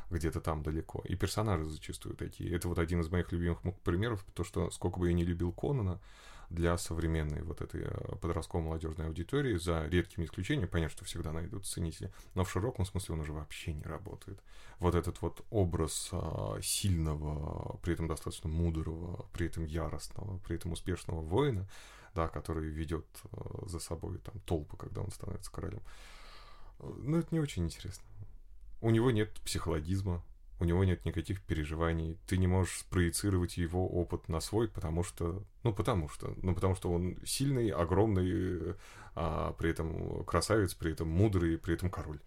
где-то там далеко. И персонажи зачастую такие. Это вот один из моих любимых примеров, то, что сколько бы я не любил Конана, для современной вот этой э, подростковой молодежной аудитории, за редкими исключениями, понятно, что всегда найдут ценители, но в широком смысле он уже вообще не работает. Вот этот вот образ а, сильного, при этом достаточно мудрого, при этом яростного, при этом успешного воина, да, который ведет а, за собой там толпы, когда он становится королем. Ну, это не очень интересно. У него нет психологизма, у него нет никаких переживаний, ты не можешь спроецировать его опыт на свой, потому что, ну потому что, ну потому что он сильный, огромный, а, при этом красавец, при этом мудрый, при этом король.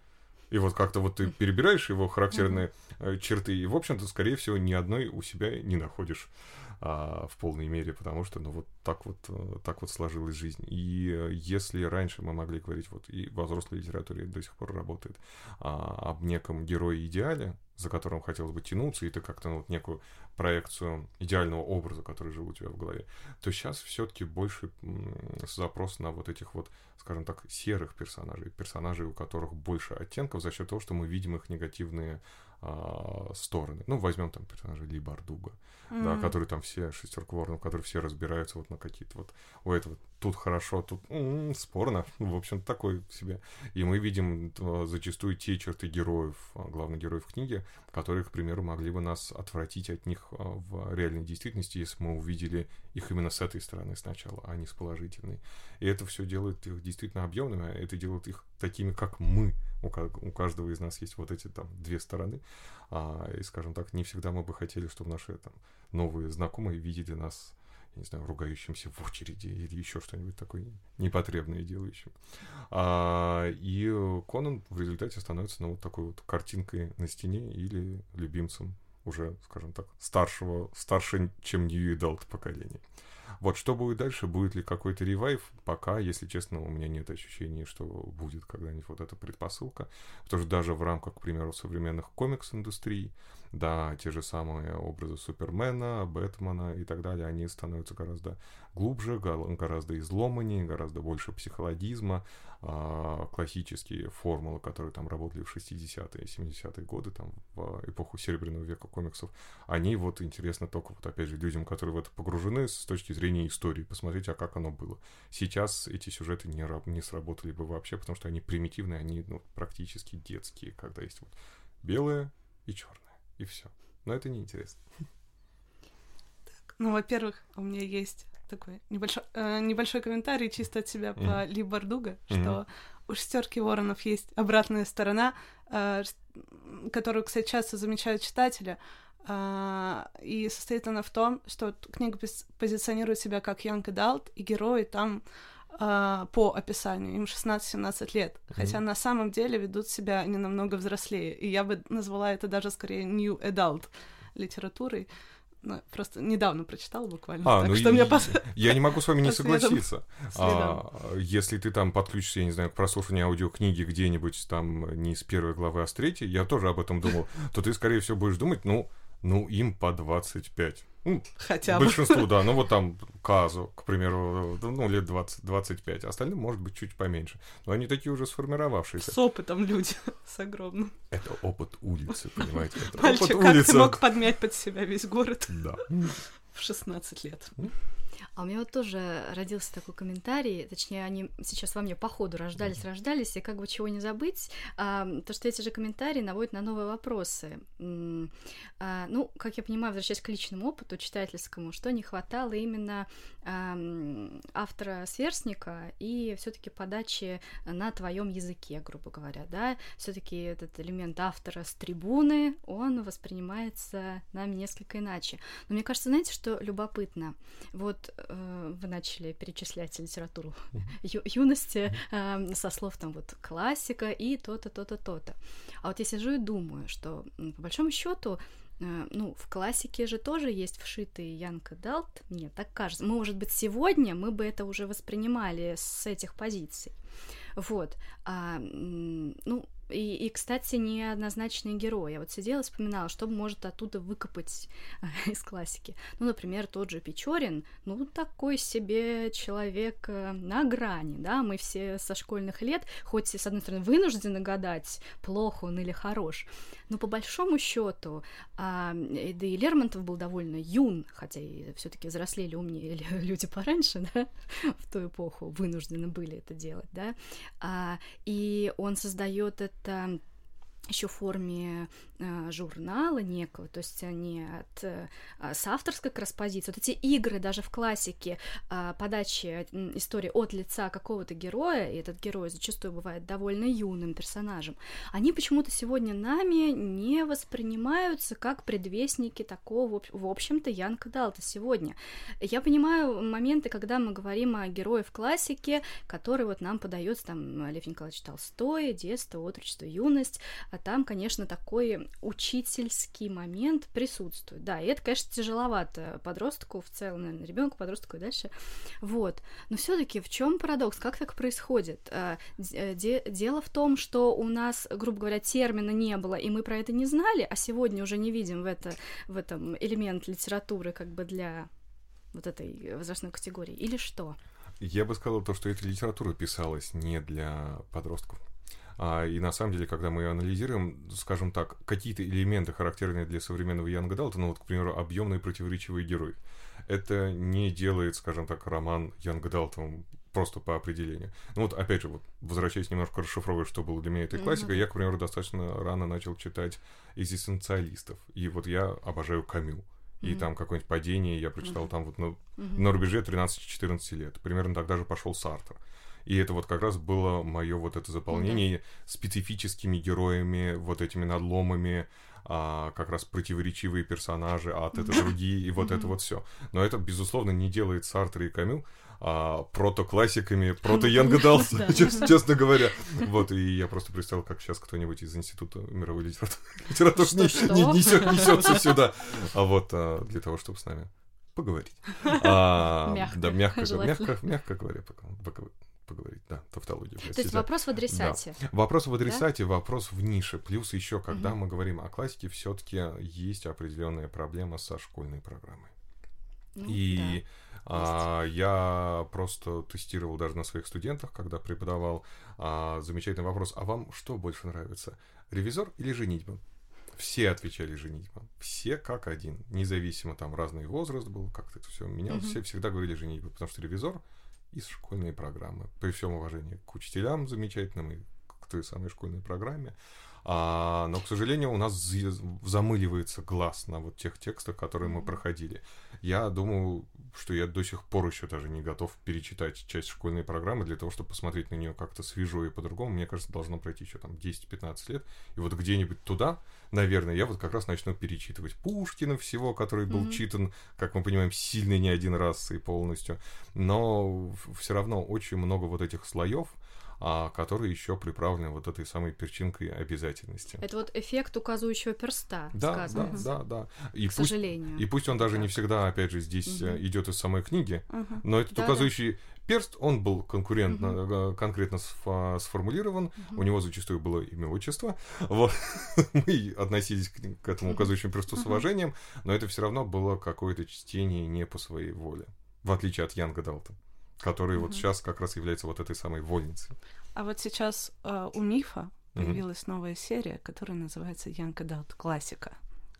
И вот как-то вот ты перебираешь его характерные э, черты, и, в общем-то, скорее всего, ни одной у себя не находишь а, в полной мере, потому что, ну, вот так вот, э, так вот сложилась жизнь. И э, если раньше мы могли говорить, вот и во взрослой литературе до сих пор работает, а, об неком герое-идеале, за которым хотелось бы тянуться, и ты как-то ну, вот некую проекцию идеального образа, который жил у тебя в голове, то сейчас все-таки больше запрос на вот этих вот, скажем так, серых персонажей, персонажей, у которых больше оттенков за счет того, что мы видим их негативные а, стороны. Ну, возьмем там персонажа Ли Бардуга, да, М. который там все, шестерка воронов, которые все разбираются вот на какие-то вот, у этого тут хорошо, тут м, спорно, в общем, такой себе. И мы видим зачастую те черты героев, а, главных героев книги, которые, к примеру, могли бы нас отвратить от них а, в реальной действительности, если мы увидели их именно с этой стороны сначала, а не с положительной. И это все делает их действительно объемными, а это делает их такими, как мы. У, у каждого из нас есть вот эти там две стороны. А, и, скажем так, не всегда мы бы хотели, чтобы наши там новые знакомые видели нас не знаю, ругающимся в очереди или еще что-нибудь такое непотребное делающим. А, и Конан в результате становится, ну, вот такой вот картинкой на стене или любимцем уже, скажем так, старшего, старше, чем New Adult поколения. Вот что будет дальше, будет ли какой-то ревайв, пока, если честно, у меня нет ощущения, что будет когда-нибудь вот эта предпосылка. Потому что даже в рамках, к примеру, современных комикс-индустрий, да, те же самые образы Супермена, Бэтмена и так далее, они становятся гораздо глубже, гораздо изломаннее, гораздо больше психологизма, а, классические формулы, которые там работали в 60-е, 70-е годы, там, в эпоху Серебряного века комиксов, они вот интересно только вот опять же людям, которые в это погружены с точки зрения истории, посмотреть, а как оно было. Сейчас эти сюжеты не, не сработали бы вообще, потому что они примитивные, они ну, практически детские, когда есть вот белое и черное и все. Но это неинтересно. Так, ну, во-первых, у меня есть такой небольшой, э, небольшой комментарий чисто от себя mm-hmm. по Ли Бардуга, что mm-hmm. у шестерки воронов есть обратная сторона, э, которую, кстати, часто замечают читатели. Uh, и состоит она в том, что книга позиционирует себя как young adult, и герои там uh, по описанию, им 16-17 лет, mm-hmm. хотя на самом деле ведут себя не намного взрослее, и я бы назвала это даже скорее new adult литературой. Ну, просто недавно прочитала буквально. А, так ну что и, мне пос... я не могу с вами не согласиться. А, если ты там подключишься, я не знаю, к прослушиванию аудиокниги где-нибудь там не с первой главы, а с третьей, я тоже об этом думал, то ты, скорее всего, будешь думать, ну, ну, им по 25. Ну, Хотя бы. Большинству, да. Ну, вот там Казу, к примеру, ну, лет 20-25. Остальным, может быть, чуть поменьше. Но они такие уже сформировавшиеся. С опытом люди, с огромным. Это опыт улицы, понимаете? Это Мальчик, опыт как улицы. ты мог подмять под себя весь город? Да. В 16 лет. А у меня вот тоже родился такой комментарий, точнее, они сейчас во мне по ходу рождались, рождались, и как бы чего не забыть, а, то, что эти же комментарии наводят на новые вопросы. А, ну, как я понимаю, возвращаясь к личному опыту читательскому, что не хватало именно а, автора сверстника и все-таки подачи на твоем языке, грубо говоря, да, все-таки этот элемент автора с трибуны, он воспринимается нами несколько иначе. Но мне кажется, знаете, что любопытно? Вот э, вы начали перечислять литературу ю- юности э, со слов там вот классика и то-то, то-то, то-то. А вот я сижу и думаю, что по большому счету э, ну, в классике же тоже есть вшитый Янка Далт, мне так кажется. Мы, может быть, сегодня мы бы это уже воспринимали с этих позиций. Вот. А, ну, и, и, кстати, неоднозначные герои. Я вот сидела и вспоминала, что может оттуда выкопать из классики. Ну, например, тот же Печорин, ну, такой себе человек э, на грани, да, мы все со школьных лет, хоть, с одной стороны, вынуждены гадать, плохо он или хорош, но по большому счету, а, да и Лермонтов был довольно юн, хотя и все-таки взрослели умнее люди пораньше, да, в ту эпоху вынуждены были это делать, да, а, и он создает это um, еще в форме э, журнала некого, то есть они от, э, с авторской как раз позиции. Вот эти игры даже в классике э, подачи истории от лица какого-то героя, и этот герой зачастую бывает довольно юным персонажем, они почему-то сегодня нами не воспринимаются как предвестники такого, в общем-то, Янка Далта сегодня. Я понимаю моменты, когда мы говорим о герое в классике, который вот нам подается там Лев Николаевич Толстой, детство, отрочество, юность, а там, конечно, такой учительский момент присутствует. Да, и это, конечно, тяжеловато подростку в целом, наверное, ребенку, подростку и дальше. Вот. Но все-таки в чем парадокс? Как так происходит? А, э, дело в том, что у нас, грубо говоря, термина не было, и мы про это не знали, а сегодня уже не видим в, это, в этом элемент литературы как бы для вот этой возрастной категории, или что? Я бы сказал то, что эта литература писалась не для подростков. А, и на самом деле, когда мы ее анализируем, скажем так, какие-то элементы, характерные для современного Янга Далта, ну вот, к примеру, объемный противоречивый герой, это не делает, скажем так, роман Янга Далтом просто по определению. Ну вот, опять же, вот, возвращаясь немножко расшифровывать, что было для меня этой классикой, mm-hmm. я, к примеру, достаточно рано начал читать экзистенциалистов. И вот я обожаю Камю. И mm-hmm. там какое-нибудь падение, я прочитал mm-hmm. там вот на, mm-hmm. на рубеже 13-14 лет. Примерно тогда же пошел Сартер. И это вот как раз было мое вот это заполнение mm-hmm. специфическими героями, вот этими надломами, а, как раз противоречивые персонажи, а от это другие, и вот это вот все. Но это, безусловно, не делает Сартра и Камю а, прото-классиками, прото-Янга честно говоря. Вот, и я просто представил, как сейчас кто-нибудь из Института мировой литературы несется сюда, а вот а, для того, чтобы с нами поговорить. А, мягко, да, мягко, говоря, поговорить, да, тавтология. То есть вопрос в адресате. Да. Вопрос в адресате, да? вопрос в нише. Плюс еще, когда угу. мы говорим о классике, все-таки есть определенная проблема со школьной программой. Ну, и да. а, я просто тестировал даже на своих студентах, когда преподавал а, замечательный вопрос: а вам что больше нравится? Ревизор или женитьба? Все отвечали женитьба. Все как один. Независимо, там разный возраст был, как-то это все менялось. Угу. Все всегда говорили женитьба, потому что ревизор из школьной программы. При всем уважении к учителям замечательным и к той самой школьной программе. А, но, к сожалению, у нас замыливается глаз на вот тех текстах, которые мы проходили. Я думаю, что я до сих пор еще даже не готов перечитать часть школьной программы для того, чтобы посмотреть на нее как-то свежо и по-другому. Мне кажется, должно пройти еще там 10-15 лет. И вот где-нибудь туда, наверное, я вот как раз начну перечитывать Пушкина всего, который был mm-hmm. читан, как мы понимаем, сильно не один раз и полностью. Но все равно очень много вот этих слоев, а, которые еще приправлены вот этой самой перчинкой обязательности. Это вот эффект указывающего перста, да. Да, да, да. И К пусть, сожалению. И пусть он даже не всегда, опять же, здесь угу. идет из самой книги, угу. но этот да, указывающий да. перст, он был конкурентно, угу. конкретно сформулирован, угу. у него зачастую было имя отчество. Вот. Мы относились к, к этому указывающему персту с уважением, но это все равно было какое-то чтение не по своей воле, в отличие от Янга Далта который mm-hmm. вот сейчас как раз является вот этой самой вольницей. А вот сейчас э, у Мифа появилась mm-hmm. новая серия, которая называется Young Adult Классика.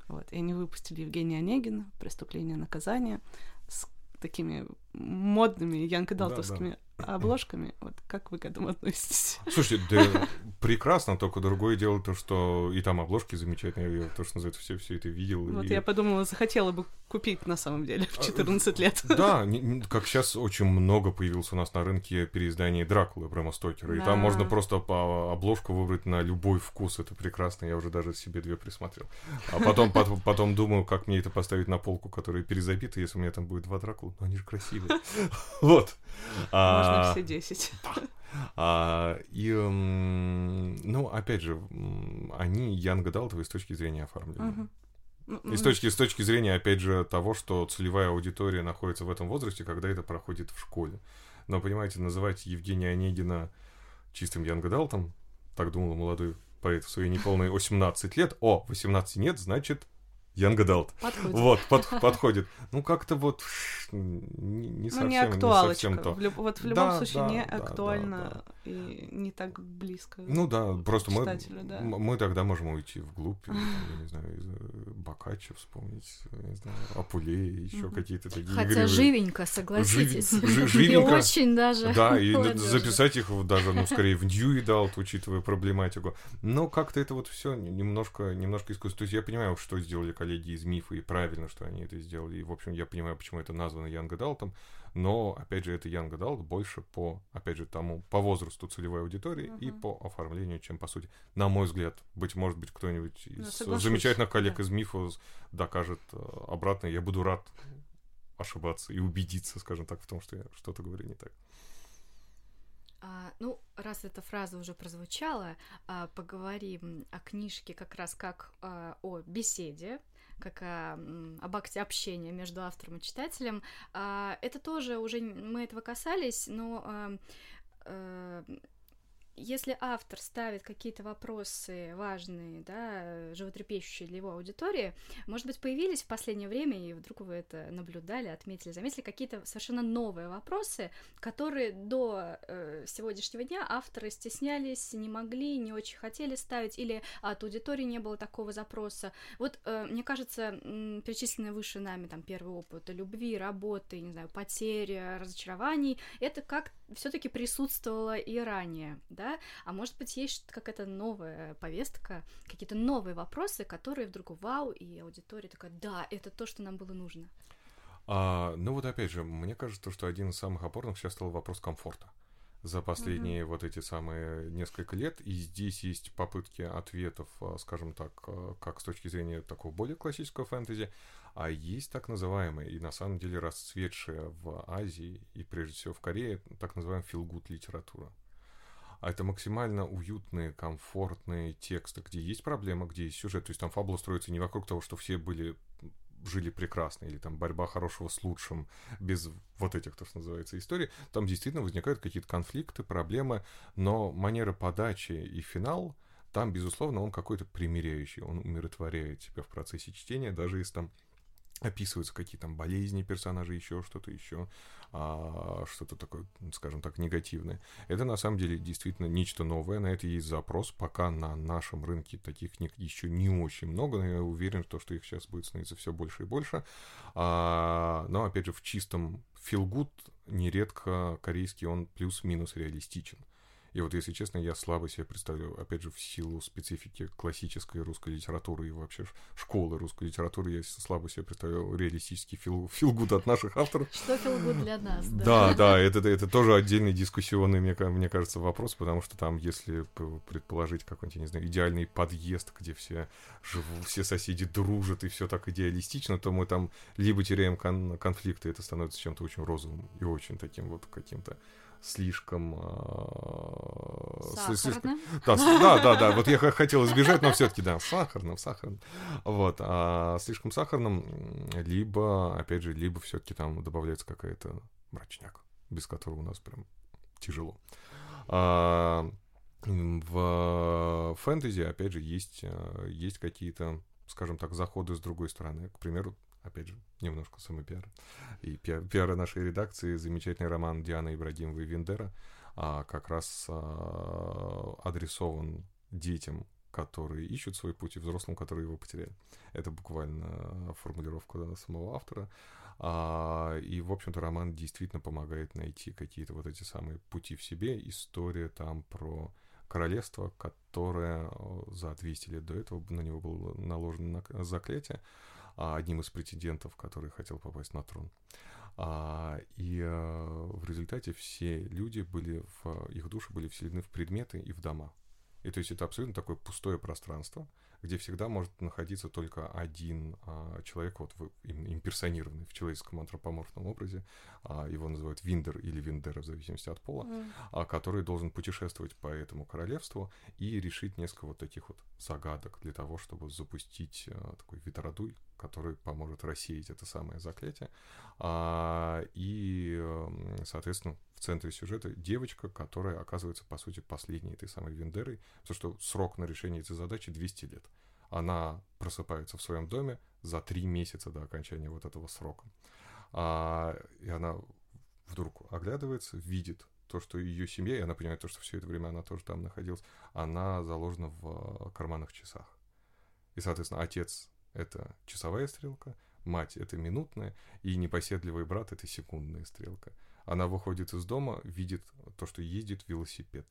Вот, и они выпустили Евгения Онегина «Преступление и наказание» с такими модными янкадалтовскими да, да обложками. Вот как вы к этому относитесь? Слушайте, да прекрасно, только другое дело то, что и там обложки замечательные, я то, что называется, все, все это видел. Вот и... я подумала, захотела бы купить на самом деле в 14 а, лет. Да, как сейчас очень много появилось у нас на рынке переизданий Дракулы Брэма Стокера, и там можно просто по обложку выбрать на любой вкус, это прекрасно, я уже даже себе две присмотрел. А потом, потом, потом думаю, как мне это поставить на полку, которая перезабита, если у меня там будет два Дракула, но они же красивые. Вот. А, можно все 10. А, и, ну, опять же, они Янг Адалтовые с точки зрения оформления. И с точки, с точки зрения, опять же, того, что целевая аудитория находится в этом возрасте, когда это проходит в школе. Но, понимаете, называть Евгения Онегина чистым Янгадалтом, так думал молодой поэт в свои неполные 18 лет. О, 18 нет, значит, Young Adult. Подходит. Вот, под, подходит. Ну, как-то вот не, не совсем, ну, не, актуалочка. не совсем то. В люб, вот в любом да, случае да, не да, актуально да, да. и не так близко. Ну да, просто мы, да. мы тогда можем уйти вглубь, я не знаю, из э, Бокаччо вспомнить, не знаю, Апуле, еще какие-то такие Хотя игривые. живенько, согласитесь. живенько. очень даже. Да, и записать их даже, ну, скорее в New Adult, учитывая проблематику. Но как-то это вот все немножко, немножко искусство. То есть я понимаю, что сделали коллеги из Мифа, и правильно, что они это сделали. И, в общем, я понимаю, почему это названо Young Adult, но, опять же, это Young Adult больше по, опять же, тому, по возрасту целевой аудитории uh-huh. и по оформлению, чем по сути. На мой взгляд, быть может быть, кто-нибудь ну, из ну, замечательных коллег да. из Мифа докажет э, обратно. Я буду рад ошибаться и убедиться, скажем так, в том, что я что-то говорю не так. А, ну, раз эта фраза уже прозвучала, а, поговорим о книжке как раз как а, о беседе, как о, об акте общения между автором и читателем. А, это тоже уже мы этого касались, но а, если автор ставит какие-то вопросы важные, да, животрепещущие для его аудитории, может быть, появились в последнее время, и вдруг вы это наблюдали, отметили, заметили какие-то совершенно новые вопросы, которые до э, сегодняшнего дня авторы стеснялись, не могли, не очень хотели ставить, или от аудитории не было такого запроса. Вот, э, мне кажется, перечисленные выше нами там первый опыт любви, работы, не знаю, потери, разочарований, это как все-таки присутствовало и ранее, да, а может быть есть какая-то новая повестка, какие-то новые вопросы, которые вдруг вау, и аудитория такая, да, это то, что нам было нужно. А, ну вот опять же, мне кажется, что один из самых опорных сейчас стал вопрос комфорта. за последние mm-hmm. вот эти самые несколько лет. И здесь есть попытки ответов, а, скажем так, а, как с точки зрения такого более классического фэнтези, а есть так называемые, и на самом деле расцветшая в Азии и прежде всего в Корее, так называемая филгут литература. А это максимально уютные, комфортные тексты, где есть проблема, где есть сюжет. То есть там фабула строится не вокруг того, что все были жили прекрасно, или там борьба хорошего с лучшим, без вот этих, то, что называется, историй, там действительно возникают какие-то конфликты, проблемы, но манера подачи и финал, там, безусловно, он какой-то примиряющий, он умиротворяет тебя в процессе чтения, даже если там описываются какие там болезни персонажей, еще что-то еще, а, что-то такое, скажем так, негативное. Это на самом деле действительно нечто новое, на это есть запрос, пока на нашем рынке таких книг еще не очень много, но я уверен, что, их сейчас будет становиться все больше и больше. А, но, опять же, в чистом good нередко корейский он плюс-минус реалистичен. И вот, если честно, я слабо себе представляю, опять же, в силу специфики классической русской литературы и вообще школы русской литературы, я слабо себе представляю реалистический фил, филгуд от наших авторов. Что филгуд для нас, да? Да, да, это, это тоже отдельный дискуссионный, мне, мне кажется, вопрос, потому что там, если предположить какой-нибудь, не знаю, идеальный подъезд, где все живут, все соседи дружат и все так идеалистично, то мы там либо теряем кон- конфликты, это становится чем-то очень розовым и очень таким вот каким-то слишком... Э, слишком да, да, да, да, вот я хотел избежать, но все-таки, да, сахарным, сахарным. Вот, а слишком сахарным, либо, опять же, либо все-таки там добавляется какая-то мрачняк, без которого у нас прям тяжело. А, в фэнтези, опять же, есть, э, есть какие-то, скажем так, заходы с другой стороны. К примеру, опять же, немножко самопиара. И пиар, пиара нашей редакции, замечательный роман Дианы Ибрагимовой «Вендера», а, как раз а, адресован детям, которые ищут свой путь, и взрослым, которые его потеряли. Это буквально формулировка самого автора. А, и, в общем-то, роман действительно помогает найти какие-то вот эти самые пути в себе. История там про королевство, которое за 200 лет до этого на него было наложено заклятие, а, одним из претендентов, который хотел попасть на трон. А, и а, в результате все люди были в их души были вселены в предметы и в дома. И то есть это абсолютно такое пустое пространство, где всегда может находиться только один а, человек, вот в, имперсонированный в человеческом антропоморфном образе, а, его называют Виндер или Виндера, в зависимости от пола, mm. а, который должен путешествовать по этому королевству и решить несколько вот таких вот загадок для того, чтобы запустить а, такой ветродуй, который поможет рассеять это самое заклятие. А, и, соответственно, в центре сюжета девочка, которая оказывается, по сути, последней этой самой Вендерой, потому что срок на решение этой задачи 200 лет. Она просыпается в своем доме за три месяца до окончания вот этого срока. А, и она вдруг оглядывается, видит то, что ее семья, и она понимает то, что все это время она тоже там находилась, она заложена в карманных часах. И, соответственно, отец — это часовая стрелка, мать — это минутная, и непоседливый брат — это секундная стрелка. Она выходит из дома, видит то, что ездит велосипед,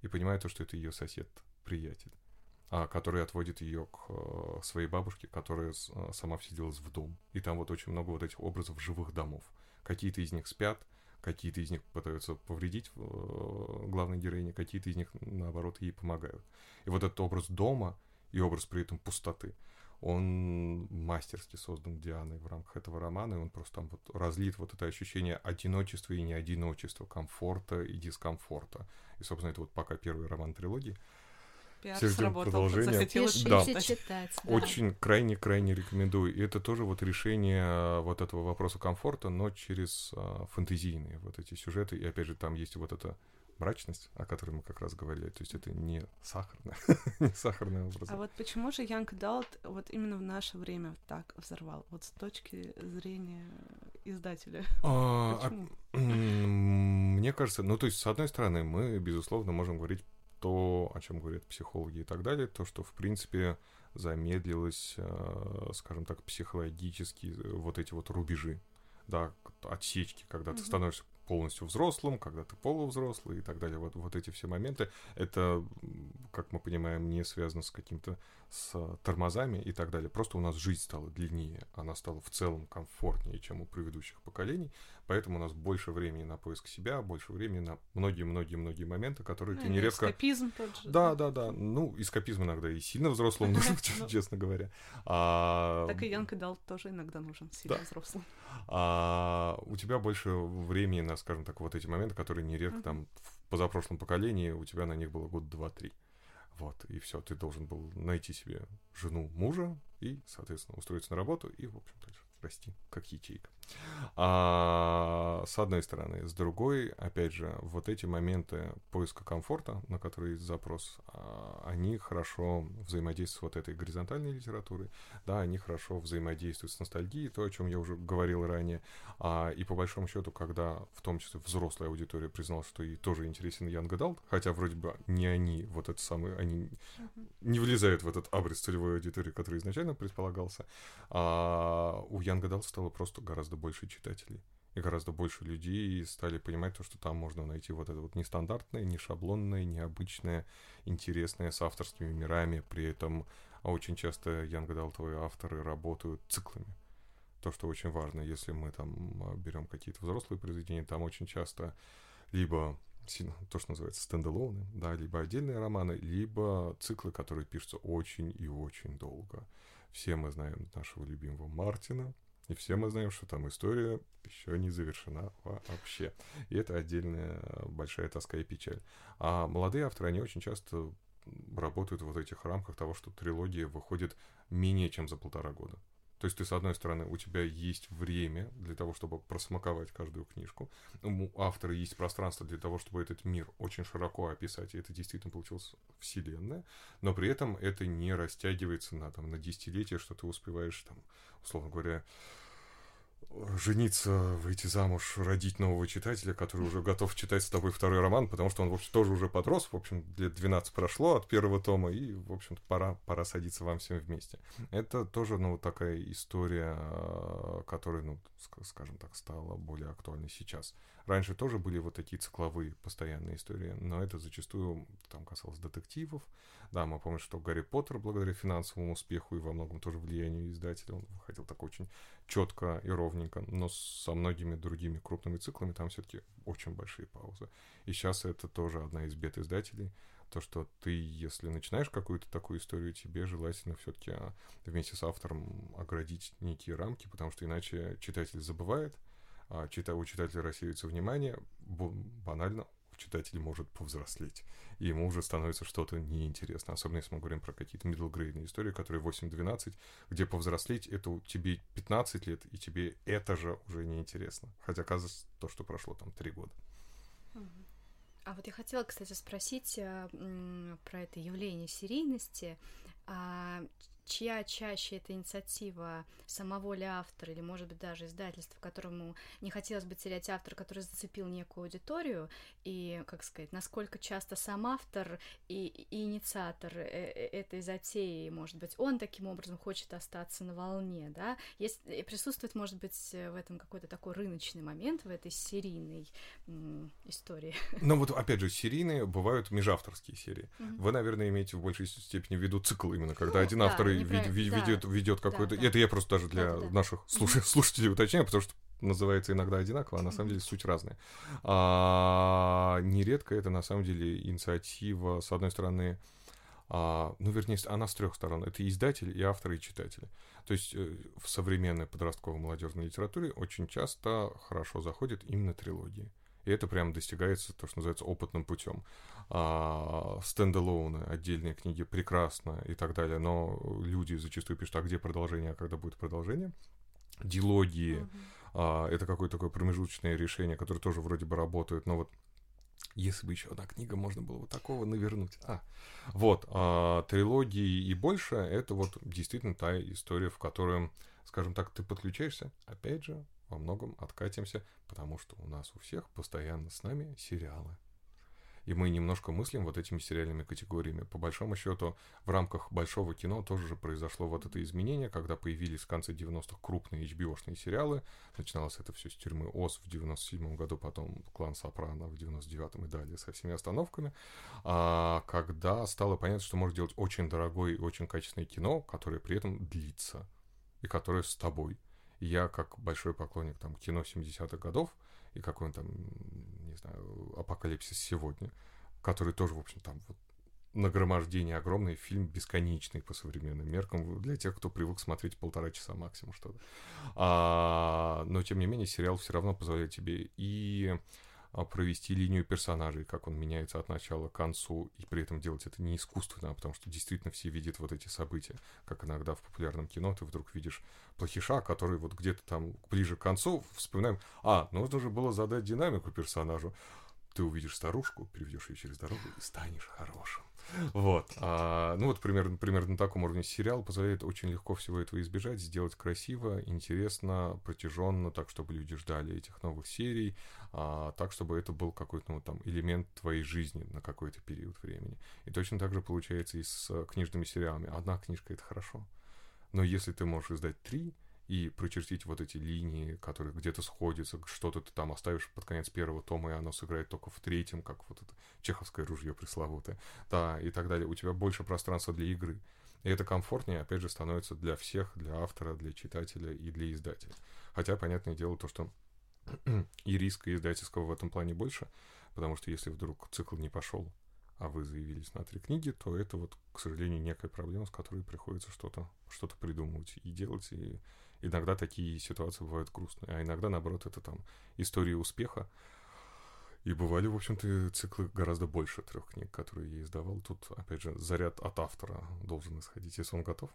и понимает то, что это ее сосед, приятель, а, который отводит ее к а, своей бабушке, которая а, сама вселилась в дом. И там вот очень много вот этих образов живых домов. Какие-то из них спят, какие-то из них пытаются повредить э, главной героине, какие-то из них, наоборот, ей помогают. И вот этот образ дома и образ при этом пустоты — он мастерски создан Дианой в рамках этого романа, и он просто там вот разлит вот это ощущение одиночества и неодиночества, комфорта и дискомфорта. И, собственно, это вот пока первый роман трилогии. Пиар Все ждем продолжения. Да. читать. Да. Очень крайне-крайне рекомендую. И это тоже вот решение а, вот этого вопроса комфорта, но через а, фэнтезийные вот эти сюжеты. И опять же, там есть вот это мрачность, о которой мы как раз говорили. То есть это не сахарное, не сахарное образ. А вот почему же Янг Далт вот именно в наше время так взорвал? Вот с точки зрения издателя. А, а, мне кажется, ну то есть с одной стороны мы, безусловно, можем говорить то, о чем говорят психологи и так далее, то, что в принципе замедлилось, э, скажем так, психологически вот эти вот рубежи, да, отсечки, когда mm-hmm. ты становишься полностью взрослым, когда ты полувзрослый и так далее. Вот, вот эти все моменты, это, как мы понимаем, не связано с каким-то с тормозами и так далее. Просто у нас жизнь стала длиннее, она стала в целом комфортнее, чем у предыдущих поколений. Поэтому у нас больше времени на поиск себя, больше времени на многие-многие-многие моменты, которые Ну, ты нередко... Эскапизм тот же. Да, да, да. Ну, эскапизм иногда и сильно взрослым нужен, Ну. честно говоря. А, Так и Янг Далт тоже иногда нужен сильно взрослым. а у тебя больше времени на, скажем так, вот эти моменты, которые нередко там в позапрошлом поколении, у тебя на них было год, два, три. Вот, и все, ты должен был найти себе жену, мужа и, соответственно, устроиться на работу и, в общем, дальше расти, как ячейка. А, с одной стороны. С другой, опять же, вот эти моменты поиска комфорта, на которые есть запрос, а, они хорошо взаимодействуют с вот этой горизонтальной литературой, да, они хорошо взаимодействуют с ностальгией, то, о чем я уже говорил ранее. А, и по большому счету, когда в том числе взрослая аудитория признала, что ей тоже интересен Young Adult, хотя вроде бы не они, вот это самое, они не влезают в этот абрис целевой аудитории, который изначально предполагался, а у Young Adult стало просто гораздо больше читателей. И гораздо больше людей стали понимать то, что там можно найти вот это вот нестандартное, не шаблонное, необычное, интересное, с авторскими мирами. При этом а очень часто Young Adult авторы работают циклами. То, что очень важно, если мы там а, берем какие-то взрослые произведения, там очень часто либо то, что называется стендалоны, да, либо отдельные романы, либо циклы, которые пишутся очень и очень долго. Все мы знаем нашего любимого Мартина, и все мы знаем, что там история еще не завершена вообще. И это отдельная э, большая тоска и печаль. А молодые авторы, они очень часто работают в вот этих рамках того, что трилогия выходит менее чем за полтора года. То есть ты, с одной стороны, у тебя есть время для того, чтобы просмаковать каждую книжку. У автора есть пространство для того, чтобы этот мир очень широко описать, и это действительно получилось вселенная. Но при этом это не растягивается на, там, на десятилетия, что ты успеваешь, там, условно говоря, жениться, выйти замуж, родить нового читателя, который уже готов читать с тобой второй роман, потому что он, в общем, тоже уже подрос, в общем, лет 12 прошло от первого тома, и, в общем-то, пора, пора садиться вам всем вместе. Это тоже, ну, такая история, э, которая, ну, ск- скажем так, стала более актуальной сейчас. Раньше тоже были вот такие цикловые постоянные истории, но это зачастую там касалось детективов. Да, мы помним, что Гарри Поттер, благодаря финансовому успеху и во многом тоже влиянию издателя, он выходил так очень четко и ровненько, но со многими другими крупными циклами там все-таки очень большие паузы. И сейчас это тоже одна из бед издателей, то, что ты, если начинаешь какую-то такую историю, тебе желательно все-таки вместе с автором оградить некие рамки, потому что иначе читатель забывает, а чита- у читателя рассеивается внимание, банально у читателя может повзрослеть, и ему уже становится что-то неинтересно, особенно если мы говорим про какие-то middle истории, которые 8-12, где повзрослеть это тебе 15 лет, и тебе это же уже неинтересно, хотя оказывается то, что прошло там 3 года. А вот я хотела, кстати, спросить а, м, про это явление серийности. А, чья чаще это инициатива самого ли автора или, может быть, даже издательства, которому не хотелось бы терять автора, который зацепил некую аудиторию, и, как сказать, насколько часто сам автор и, и инициатор э- э- этой затеи, может быть, он таким образом хочет остаться на волне, да? Есть, присутствует, может быть, в этом какой-то такой рыночный момент, в этой серийной м, истории. Но вот, опять же, серийные бывают межавторские серии. Мгм. Вы, наверное, имеете в большей степени в виду цикл именно, когда Ну, один да, автор неправильно, вед- да. ведет, ведет Да, какой-то... да. Это я просто даже для Да-да-да. наших слуш- слушателей уточняю, потому что называется иногда одинаково, а на самом деле суть разная. А, нередко это на самом деле инициатива, с одной стороны, а, ну, вернее, она с трех сторон. Это и издатель, и автор, и читатель. То есть э, в современной подростковой молодежной литературе очень часто хорошо заходят именно трилогии. И это прям достигается, то, что называется, опытным путем. А, стендалоуны, отдельные книги прекрасно и так далее, но люди зачастую пишут, а где продолжение, а когда будет продолжение? Дилогии, Мгм. а, это какое-то такое промежуточное решение, которое тоже вроде бы работает, но вот если бы еще одна книга, можно было вот такого навернуть. А, вот, а, трилогии и больше, это вот действительно та история, в которую, скажем так, ты подключаешься, опять же, во многом откатимся, потому что у нас у всех постоянно с нами сериалы. И мы немножко мыслим вот этими сериальными категориями. По большому счету, в рамках большого кино тоже же произошло вот это изменение, когда появились в конце 90-х крупные HBO-шные сериалы. Начиналось это все с тюрьмы Оз в 97 году, потом клан Сопрано в 99-м и далее со всеми остановками. А, когда стало понятно, что можно делать очень дорогое и очень качественное кино, которое при этом длится и которое с тобой. Я, как большой поклонник там кино 70-х годов, и какой он там, не знаю, «Апокалипсис сегодня», который тоже, в общем, там вот нагромождение огромный, фильм бесконечный по современным меркам для тех, кто привык смотреть полтора часа максимум что-то. А, но, тем не менее, сериал все равно позволяет тебе и провести линию персонажей, как он меняется от начала к концу, и при этом делать это не искусственно, а потому что действительно все видят вот эти события, как иногда в популярном кино ты вдруг видишь плохиша, который вот где-то там ближе к концу вспоминаем, а, нужно же было задать динамику персонажу, ты увидишь старушку, переведешь ее через дорогу и станешь хорошим. Вот. А, ну вот примерно, примерно на таком уровне сериал позволяет очень легко всего этого избежать, сделать красиво, интересно, протяженно, так, чтобы люди ждали этих новых серий, а, так, чтобы это был какой-то ну, там элемент твоей жизни на какой-то период времени. И точно так же получается и с книжными сериалами. Одна книжка — это хорошо. Но если ты можешь издать три, и прочертить вот эти линии, которые где-то сходятся, что-то ты там оставишь под конец первого тома, и оно сыграет только в третьем, как вот это чеховское ружье пресловутое, да, и так далее. У тебя больше пространства для игры. И это комфортнее, опять же, становится для всех, для автора, для читателя и для издателя. Хотя, понятное дело, то, что и риска издательского в этом плане больше, потому что если вдруг цикл не пошел, а вы заявились на три книги, то это вот, к сожалению, некая проблема, с которой приходится что-то что придумывать и делать, и иногда такие ситуации бывают грустные, а иногда, наоборот, это там история успеха. И бывали, в общем-то, циклы гораздо больше трех книг, которые я издавал. Тут, опять же, заряд от автора должен исходить. Если он готов,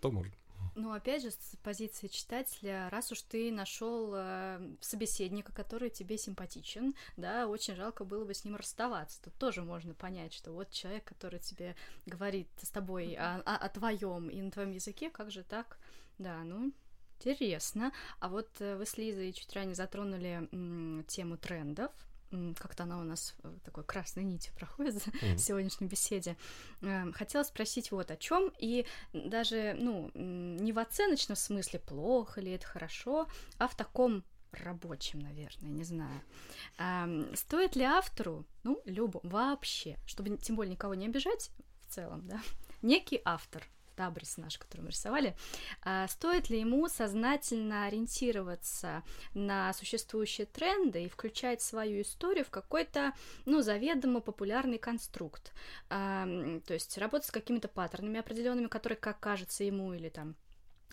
то может. Ну, опять же, с позиции читателя, раз уж ты нашел э, собеседника, который тебе симпатичен, да, очень жалко было бы с ним расставаться. Тут тоже можно понять, что вот человек, который тебе говорит с тобой о, о, о твоем и на твоем языке, как же так? Да, ну, интересно. А вот э, вы с Лизой чуть ранее затронули м, тему трендов, как-то она у нас э, такой красной нитью проходит mm-hmm. в сегодняшней беседе. Эм, хотела спросить вот о чем, и даже, ну, не в оценочном смысле, плохо ли это хорошо, а в таком рабочем, наверное, не знаю. Эм, стоит ли автору, ну, любому, вообще, чтобы тем более никого не обижать в целом, да, некий автор табрис наш, который мы рисовали, а стоит ли ему сознательно ориентироваться на существующие тренды и включать свою историю в какой-то, ну, заведомо популярный конструкт, а, то есть работать с какими-то паттернами определенными, которые, как кажется ему или там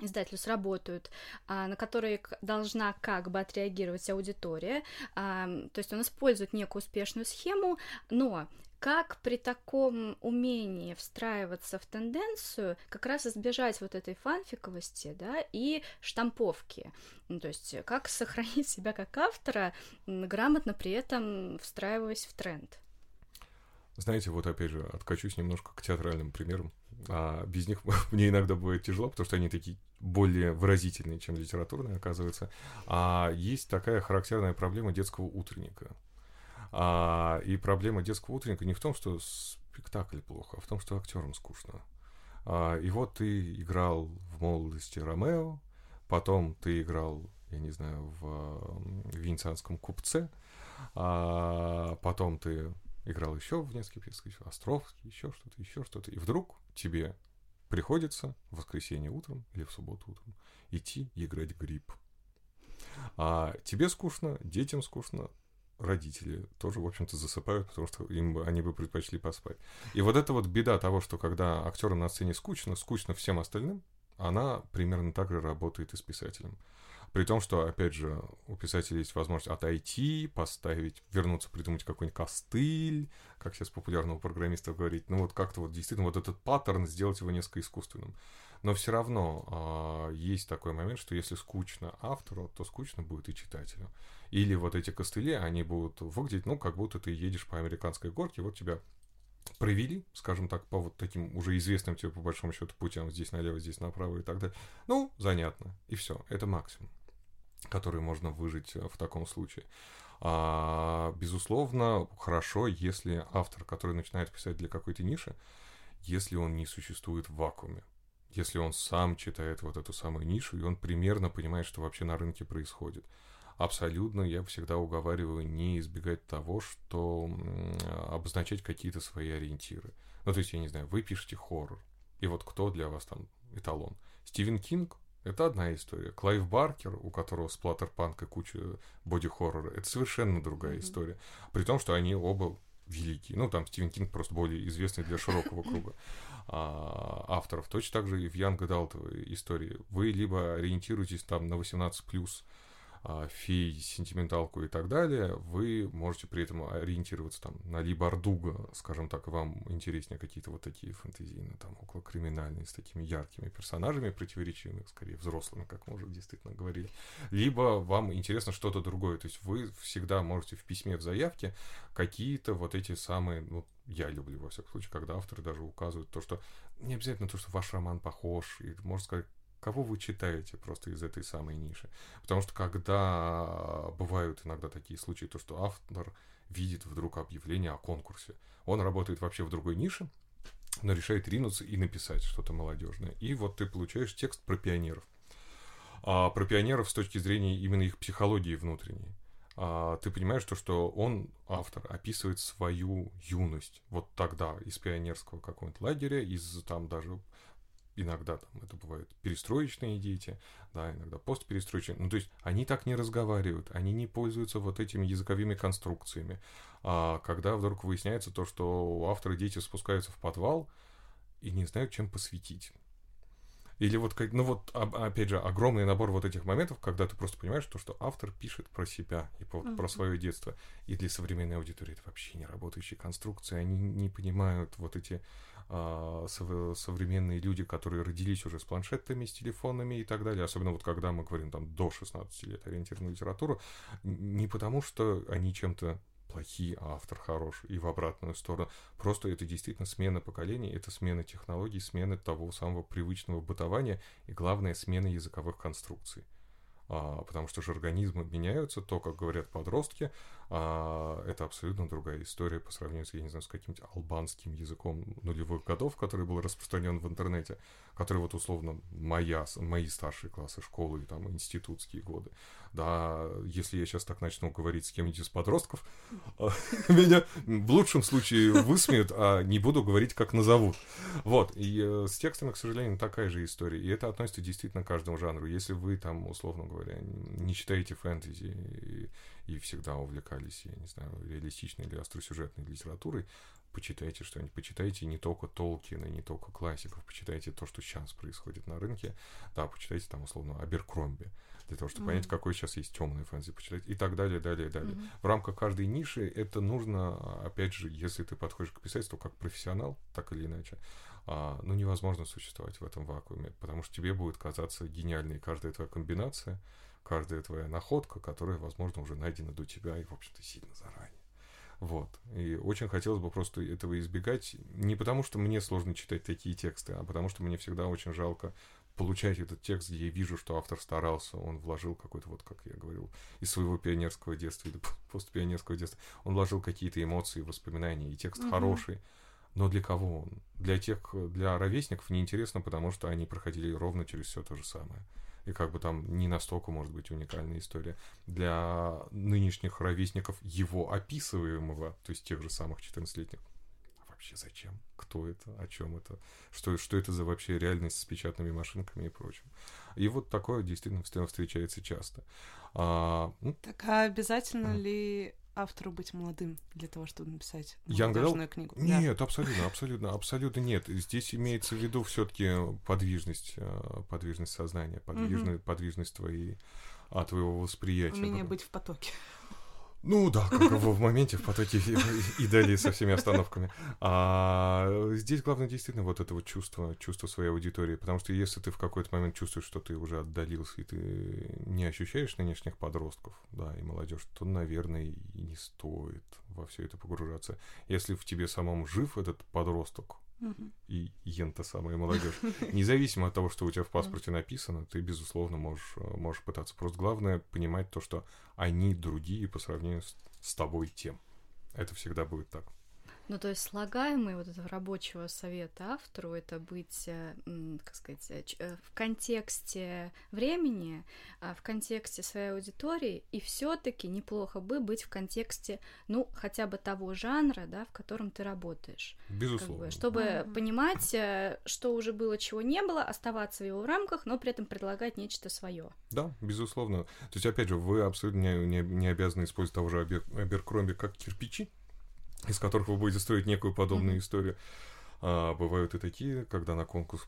издателю сработают, а, на которые должна как бы отреагировать аудитория. То есть он использует некую успешную схему, но как при таком умении встраиваться в тенденцию как раз избежать вот этой фанфиковости, да, и штамповки. Ну, то есть как сохранить себя как автора, грамотно при этом встраиваясь в тренд. Знаете, вот опять же, откачусь немножко к театральным примерам. А без них мне иногда бывает тяжело, потому что они такие более выразительные, чем литературные, оказывается. А есть такая характерная проблема детского утренника. А, и проблема детского утренника не в том, что спектакль плохо, а в том, что актерам скучно. А, и вот ты играл в молодости Ромео, потом ты играл, я не знаю, в, в венецианском купце, а потом ты играл еще в нескольких пьесах, Островский, еще что-то, еще что-то. И вдруг тебе приходится в воскресенье утром или в субботу утром идти играть грипп. А тебе скучно, детям скучно, родители тоже, в общем-то, засыпают, потому что им бы, они бы предпочли поспать. И вот эта вот беда того, что когда актерам на сцене скучно, скучно всем остальным, она примерно так же работает и с писателем. При том, что, опять же, у писателя есть возможность отойти, поставить, вернуться, придумать какой-нибудь костыль, как сейчас популярно у программистов говорить. Ну вот как-то вот действительно вот этот паттерн сделать его несколько искусственным. Но все равно э, есть такой момент, что если скучно автору, то скучно будет и читателю. Или вот эти костыли, они будут выглядеть, ну, как будто ты едешь по американской горке, вот тебя провели, скажем так, по вот таким уже известным тебе по большому счету путям, здесь налево, здесь направо и так далее. Ну, занятно. И все. Это максимум, который можно выжить э, в таком случае. А, безусловно, хорошо, если автор, который начинает писать для какой-то ниши, если он не существует в вакууме. Если он сам читает вот эту самую нишу, и он примерно понимает, что вообще на рынке происходит абсолютно я всегда уговариваю не избегать того, что обозначать какие-то свои ориентиры. Ну, то есть, я не знаю, вы пишете хоррор, и вот кто для вас там эталон? Стивен Кинг? Это одна история. Клайв Баркер, у которого сплаттерпанк и куча боди-хоррора, это совершенно другая mm-hmm. история. При том, что они оба великие. Ну, там Стивен Кинг просто более известный для широкого круга а, авторов. Точно так же и в Янг Адалтовой истории. Вы либо ориентируетесь там на 18+, а, фей, сентименталку и так далее, вы можете при этом ориентироваться там на либо Ардуга, скажем так, вам интереснее какие-то вот такие фэнтезийные, там, около криминальные, с такими яркими персонажами, противоречивыми, скорее взрослыми, как мы уже действительно говорили, либо вам интересно что-то другое, то есть вы всегда можете в письме, в заявке какие-то вот эти самые, ну, я люблю, во всяком случае, когда авторы даже указывают то, что не обязательно то, что ваш роман похож, и можно сказать, кого вы читаете просто из этой самой ниши. Потому что когда бывают иногда такие случаи, то что автор видит вдруг объявление о конкурсе, он работает вообще в другой нише, но решает ринуться и написать что-то молодежное. И вот ты получаешь текст про пионеров. А про пионеров с точки зрения именно их психологии внутренней. А, ты понимаешь то, что он, автор, описывает свою юность вот тогда из пионерского какого-нибудь лагеря, из там даже иногда там это бывают перестроечные дети, да, иногда постперестроечные. Ну, то есть они так не разговаривают, они не пользуются вот этими языковыми конструкциями. А когда вдруг выясняется то, что у автора дети спускаются в подвал и не знают, чем посвятить. Или вот, ну вот, опять же, огромный набор вот этих моментов, когда ты просто понимаешь, то, что автор пишет про себя и про, mm-hmm. про свое детство. И для современной аудитории это вообще не работающие конструкции. Они не понимают вот эти а, современные люди, которые родились уже с планшетами, с телефонами и так далее, особенно вот когда мы говорим там до 16 лет ориентированную литературу, не потому что они чем-то плохие, а автор хорош, и в обратную сторону. Просто это действительно смена поколений, это смена технологий, смена того самого привычного бытования и, главное, смена языковых конструкций. А, потому что же организмы меняются, то, как говорят подростки, а, это абсолютно другая история по сравнению с, я не знаю, с каким-то албанским языком нулевых годов, который был распространен в интернете, который вот условно моя, мои старшие классы школы и там институтские годы. Да, если я сейчас так начну говорить с кем-нибудь из подростков, меня в лучшем случае высмеют, а не буду говорить, как назовут. Вот, и э, с текстами, к сожалению, такая же история. И это относится действительно к каждому жанру. Если вы там, условно говоря, не читаете фэнтези и всегда увлекались, я не знаю, реалистичной или остросюжетной литературой, почитайте что-нибудь, почитайте не только Толкина, не только классиков, почитайте то, что сейчас происходит на рынке, да, почитайте там, условно, Аберкромби, для того, чтобы mm-hmm. понять, какой сейчас есть темный фэнтези, почитать и так далее, далее, далее. Mm-hmm. В рамках каждой ниши это нужно, опять же, если ты подходишь к писательству как профессионал, так или иначе, ну, невозможно существовать в этом вакууме, потому что тебе будет казаться гениальной каждая твоя комбинация, каждая твоя находка, которая, возможно, уже найдена до тебя и, в общем-то, сильно заранее. Вот. И очень хотелось бы просто этого избегать. Не потому, что мне сложно читать такие тексты, а потому, что мне всегда очень жалко получать этот текст, где я вижу, что автор старался, он вложил какой-то, вот как я говорил, из своего пионерского детства или постпионерского детства, он вложил какие-то эмоции, воспоминания, и текст угу. хороший. Но для кого он? Для тех, для ровесников неинтересно, потому что они проходили ровно через все то же самое и как бы там не настолько может быть уникальная история. Для нынешних ровесников его описываемого, то есть тех же самых 14-летних, а вообще зачем? Кто это? О чем это? Что, что это за вообще реальность с печатными машинками и прочим? И вот такое действительно встречается часто. А, ну, так а обязательно mm. ли автору быть молодым для того, чтобы написать молодежную книгу? Нет, да. абсолютно, абсолютно, абсолютно нет. Здесь имеется в виду все-таки подвижность, э, подвижность сознания, подвижность, угу. подвижность твоей, а, твоего восприятия. Умение быть в потоке. Ну да, как в, моменте, в потоке и далее со всеми остановками. А здесь главное действительно вот это вот чувство, чувство своей аудитории, потому что если ты в какой-то момент чувствуешь, что ты уже отдалился и ты не ощущаешь нынешних подростков, да, и молодежь, то, наверное, и не стоит во все это погружаться. Если в тебе самом жив этот подросток, и ента самая молодежь. Независимо от того, что у тебя в паспорте написано, ты, безусловно, можешь, э, можешь пытаться. Просто главное понимать то, что они другие по сравнению с, с тобой тем. Это всегда будет так. Ну, то есть слагаемый вот этого рабочего совета автору это быть, э, как сказать, э, э, в контексте времени, а в контексте своей аудитории, и все таки неплохо бы быть в контексте, ну, хотя бы того жанра, да, в котором ты работаешь. Безусловно. Как бы, чтобы mm-hmm. понимать, что уже было, чего не было, оставаться в его рамках, но при этом предлагать нечто свое. Да, безусловно. То есть, опять же, вы абсолютно не, не, не обязаны использовать того же Аберкромби как кирпичи, из которых вы будете строить некую подобную mm-hmm. историю. А, бывают и такие, когда на конкурс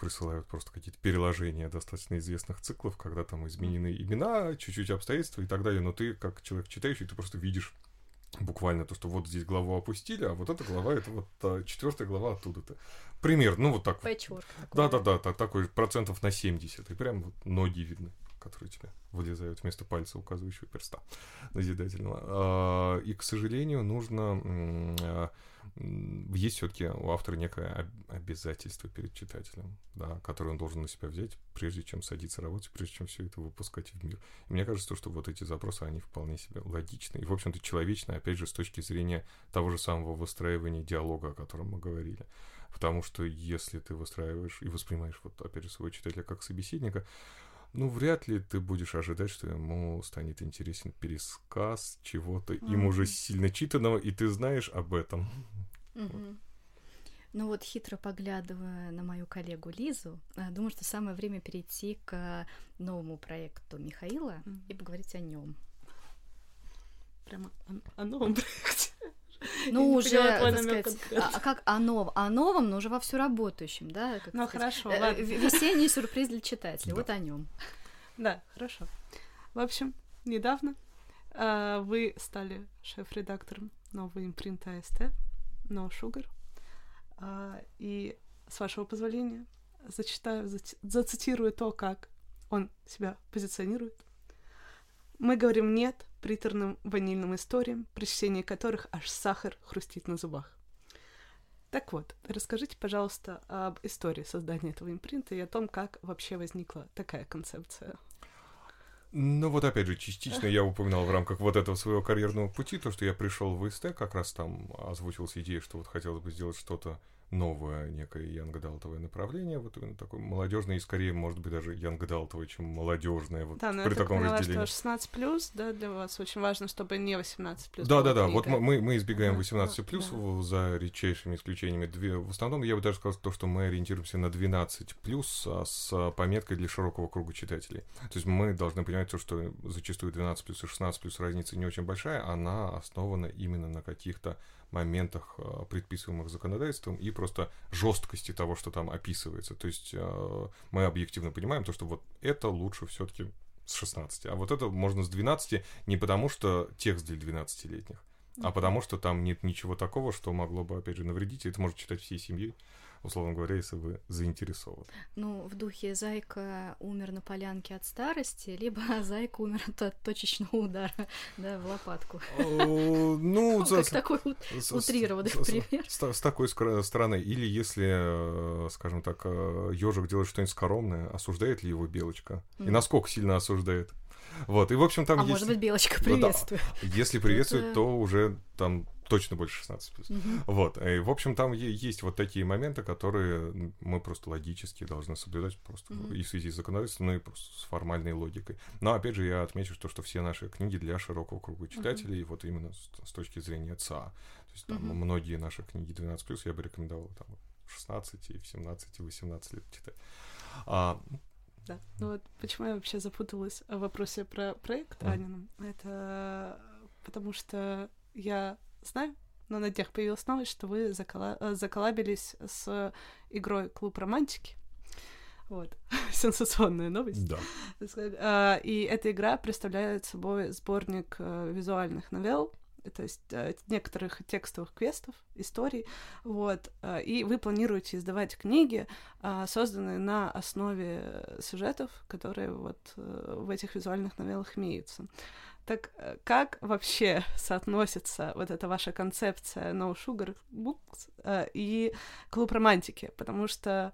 присылают просто какие-то переложения достаточно известных циклов, когда там изменены имена, чуть-чуть обстоятельства и так далее, но ты, как человек читающий, ты просто видишь буквально то, что вот здесь главу опустили, а вот эта глава, это вот четвертая глава оттуда-то. Пример, ну вот так вот. Да-да-да, так, такой процентов на 70, и прям вот ноги видны которые тебе вылезают вместо пальца указывающего перста назидательного. А, и, к сожалению, нужно... А, есть все-таки у автора некое обязательство перед читателем, да, которое он должен на себя взять, прежде чем садиться работать, прежде чем все это выпускать в мир. И мне кажется, что вот эти запросы, они вполне себе логичны и, в общем-то, человечны, опять же, с точки зрения того же самого выстраивания диалога, о котором мы говорили. Потому что если ты выстраиваешь и воспринимаешь, вот, опять же, своего читателя как собеседника, ну, вряд ли ты будешь ожидать, что ему станет интересен пересказ чего-то mm-hmm. им уже сильно читанного, и ты знаешь об этом. Mm-hmm. Ну вот, хитро поглядывая на мою коллегу Лизу, э, думаю, что самое время перейти к новому проекту Михаила mm-hmm. и поговорить о нем. Прямо о, о новом проекте. Ну, уже, так сказать, а, как о новом, о новом, но уже во все работающем, да? Как ну, сказать, хорошо, э, ладно. Весенний сюрприз для читателей, вот о нем. Да, хорошо. В общем, недавно э, вы стали шеф-редактором нового импринта АСТ, No Sugar. Э, и, с вашего позволения, зачитаю, зацитирую то, как он себя позиционирует. Мы говорим «нет» приторным ванильным историям, при чтении которых аж сахар хрустит на зубах. Так вот, расскажите, пожалуйста, об истории создания этого импринта и о том, как вообще возникла такая концепция. Ну вот опять же, частично я упоминал в рамках вот этого своего карьерного пути, то, что я пришел в ИСТ, как раз там озвучилась идея, что вот хотелось бы сделать что-то новое некое янгдалтовое направление, вот именно такое молодежное и скорее, может быть, даже янгдалтовое, чем молодежное вот да, но при я таком поняла, разделении. что 16 плюс, да, для вас очень важно, чтобы не 18 плюс. Да, да, да. Вот мы, мы избегаем 18 плюс да. за редчайшими исключениями. Две, в основном я бы даже сказал то, что мы ориентируемся на 12 плюс а с пометкой для широкого круга читателей. То есть мы должны понимать то, что зачастую 12 плюс и 16 плюс разница не очень большая, она основана именно на каких-то моментах, э, предписываемых законодательством, и просто жесткости того, что там описывается. То есть э, мы объективно понимаем то, что вот это лучше все-таки с 16, а вот это можно с 12 не потому, что текст для 12-летних, а потому что там нет ничего такого, что могло бы, опять же, навредить, и это может читать всей семьей условно говоря, если вы заинтересованы. Ну, в духе Зайка умер на полянке от старости, либо Зайка умер от точечного удара, да, в лопатку. Ну, как такой утрированный пример. С такой стороны. Или если, э, скажем так, ежик э, делает что-нибудь скоромное, осуждает ли его белочка? И насколько сильно осуждает? Вот, и, в общем, там а есть... может быть, белочка приветствует. Ну, да. Если приветствует, Это... то уже там точно больше 16 плюс. Mm-hmm. Вот. И, в общем, там есть вот такие моменты, которые мы просто логически должны соблюдать просто mm-hmm. и в связи с законодательством, ну и просто с формальной логикой. Но опять же, я отмечу то, что все наши книги для широкого круга читателей, mm-hmm. вот именно с, с точки зрения ЦА. То есть там mm-hmm. многие наши книги 12 плюс я бы рекомендовал там в 16 и в 17 и 18 лет читать. А, да. Ну вот почему я вообще запуталась в вопросе про проект mm. Анином. Это потому что я знаю, но на днях появилась новость, что вы закола... Э, заколабились с игрой Клуб романтики. Вот. Сенсационная новость. Да. А, и эта игра представляет собой сборник э, визуальных новелл, то есть э, некоторых текстовых квестов, историй, вот, и вы планируете издавать книги, созданные на основе сюжетов, которые вот в этих визуальных новеллах имеются. Так э, как вообще соотносится вот эта ваша концепция No Sugar Books э, и клуб романтики? Потому что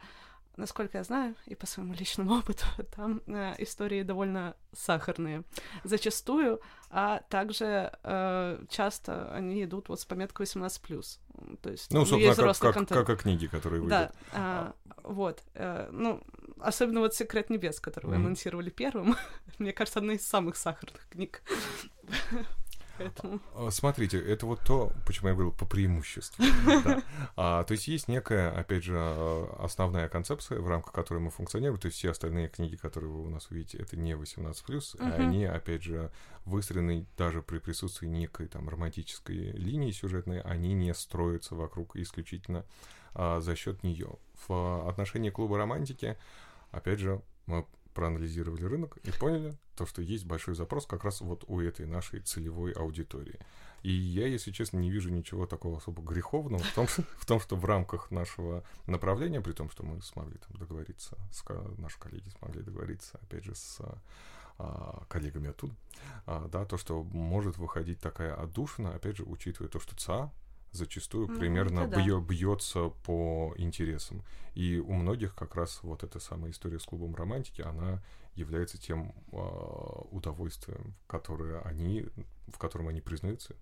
насколько я знаю, и по своему личному опыту, там э, истории довольно сахарные зачастую, а также э, часто они идут вот с пометкой 18+. То есть, ну, собственно, есть как, как, как, как книги, которые выйдут. Да, э, вот. Э, ну, особенно вот «Секрет небес», который mm-hmm. вы анонсировали первым. Мне кажется, одна из самых сахарных книг. Поэтому... А, смотрите, это вот то, почему я говорил по преимуществу. а, то есть есть некая, опять же, а, основная концепция, в рамках которой мы функционируем. То есть все остальные книги, которые вы у нас увидите, это не 18+, а они, опять же, выстроены даже при присутствии некой там романтической линии сюжетной, они не строятся вокруг исключительно а, за счет нее. В отношении клуба романтики, опять же, мы проанализировали рынок и поняли то, что есть большой запрос как раз вот у этой нашей целевой аудитории. И я, если честно, не вижу ничего такого особо греховного в том, в том что в рамках нашего направления, при том, что мы смогли там договориться, с, наши коллеги смогли договориться, опять же, с а, коллегами оттуда, а, да, то, что может выходить такая отдушина, опять же, учитывая то, что ЦА зачастую mm, примерно да. бьется по интересам. И у многих как раз вот эта самая история с клубом романтики, она является тем э, удовольствием, которое они, в котором они признаются,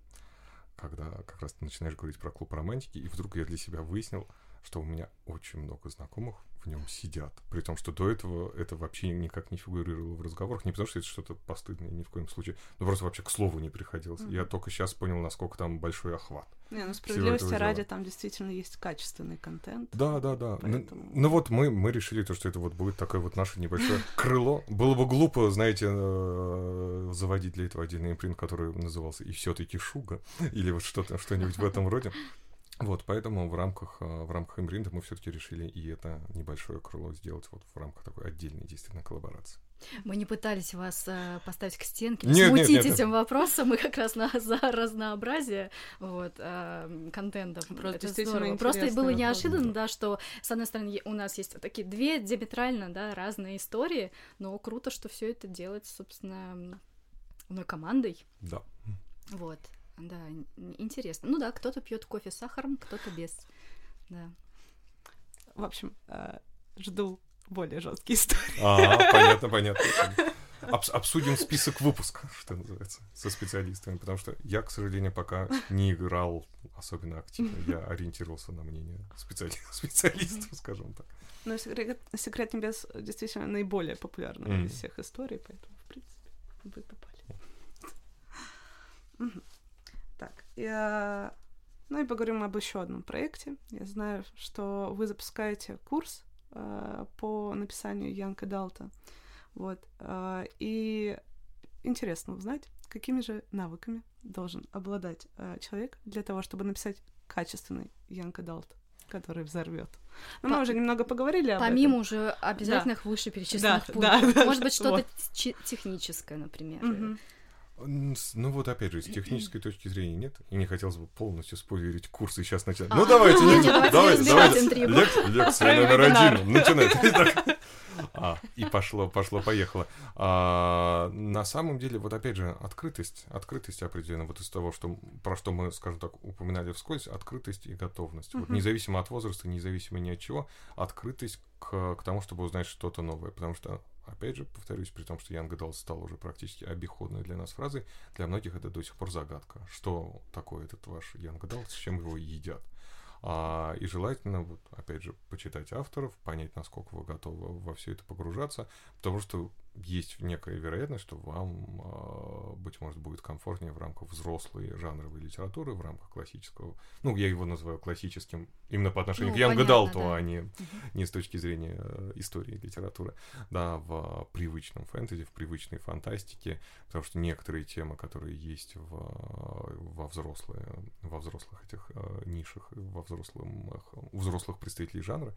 когда как раз ты начинаешь говорить про клуб романтики, и вдруг я для себя выяснил, что у меня очень много знакомых в нем сидят. При том, что до этого это вообще никак не фигурировало в разговорах. Не потому, что это что-то постыдное, ни в коем случае. Но просто вообще к слову не приходилось. Mm-hmm. Я только сейчас понял, насколько там большой охват. Не, ну справедливости ради, там действительно есть качественный контент. Да, да, да. Ну, поэтому... Ну, ну вот мы, мы решили, то, что это вот будет такое вот наше небольшое крыло. Было бы глупо, знаете, э, заводить для этого отдельный импринт, который назывался и все-таки Шуга, или вот что-то, что-нибудь в этом роде. Вот, поэтому в рамках, э, в рамках импринта мы все-таки решили и это небольшое крыло сделать вот в рамках такой отдельной действительно коллаборации. Мы не пытались вас э, поставить к стенке, нет, смутить нет, нет, этим нет. вопросом. Мы как раз на, за разнообразие вот, э, контента. Просто, это здорово. Просто было неожиданно, да, что, с одной стороны, у нас есть такие две диаметрально да, разные истории, но круто, что все это делается, собственно, одной командой. Да. Вот. Да, интересно. Ну да, кто-то пьет кофе с сахаром, кто-то без. Да. В общем, э, жду более жесткие истории. А, понятно, понятно. Обс обсудим список выпуска, что называется, со специалистами, потому что я, к сожалению, пока не играл особенно активно. Я ориентировался на мнение специали специалистов, скажем так. Ну, секрет, секрет небес действительно наиболее популярный mm. из всех историй, поэтому, в принципе, вы попали. Так, я... ну и поговорим об еще одном проекте. Я знаю, что вы запускаете курс э, по написанию Янка Далта. Вот. Э, и интересно узнать, какими же навыками должен обладать э, человек для того, чтобы написать качественный Янка Далт который взорвет. Но По- мы уже немного поговорили об Помимо этом. уже обязательных да. вышеперечисленных да, пунктов. Да, Может быть, что-то вот. техническое, например. Угу. Ну вот опять же, с технической точки зрения нет. И не хотелось бы полностью спойлерить курсы сейчас начать. Ну давайте, давайте, давайте. Лекция номер один. Начинайте. А, и пошло, пошло, поехало. А, на самом деле, вот опять же, открытость, открытость определенно, вот из того, что, про что мы, скажем так, упоминали вскользь, открытость и готовность. Вот независимо от возраста, независимо ни от чего, открытость к, к тому, чтобы узнать что-то новое. Потому что Опять же, повторюсь, при том, что Young Adult стал уже практически обиходной для нас фразой, для многих это до сих пор загадка. Что такое этот ваш Young Adult, с чем его едят? А, и желательно, вот, опять же, почитать авторов, понять, насколько вы готовы во все это погружаться, потому что есть некая вероятность, что вам, а, быть может, будет комфортнее в рамках взрослой жанровой литературы, в рамках классического, ну, я его называю классическим именно по отношению ну, к Янг Далту, да. а не, угу. не с точки зрения э, истории литературы, да, в привычном фэнтези, в привычной фантастике, потому что некоторые темы, которые есть в, во, взрослые, во взрослых этих э, нишах, во взрослым, у взрослых представителей жанра,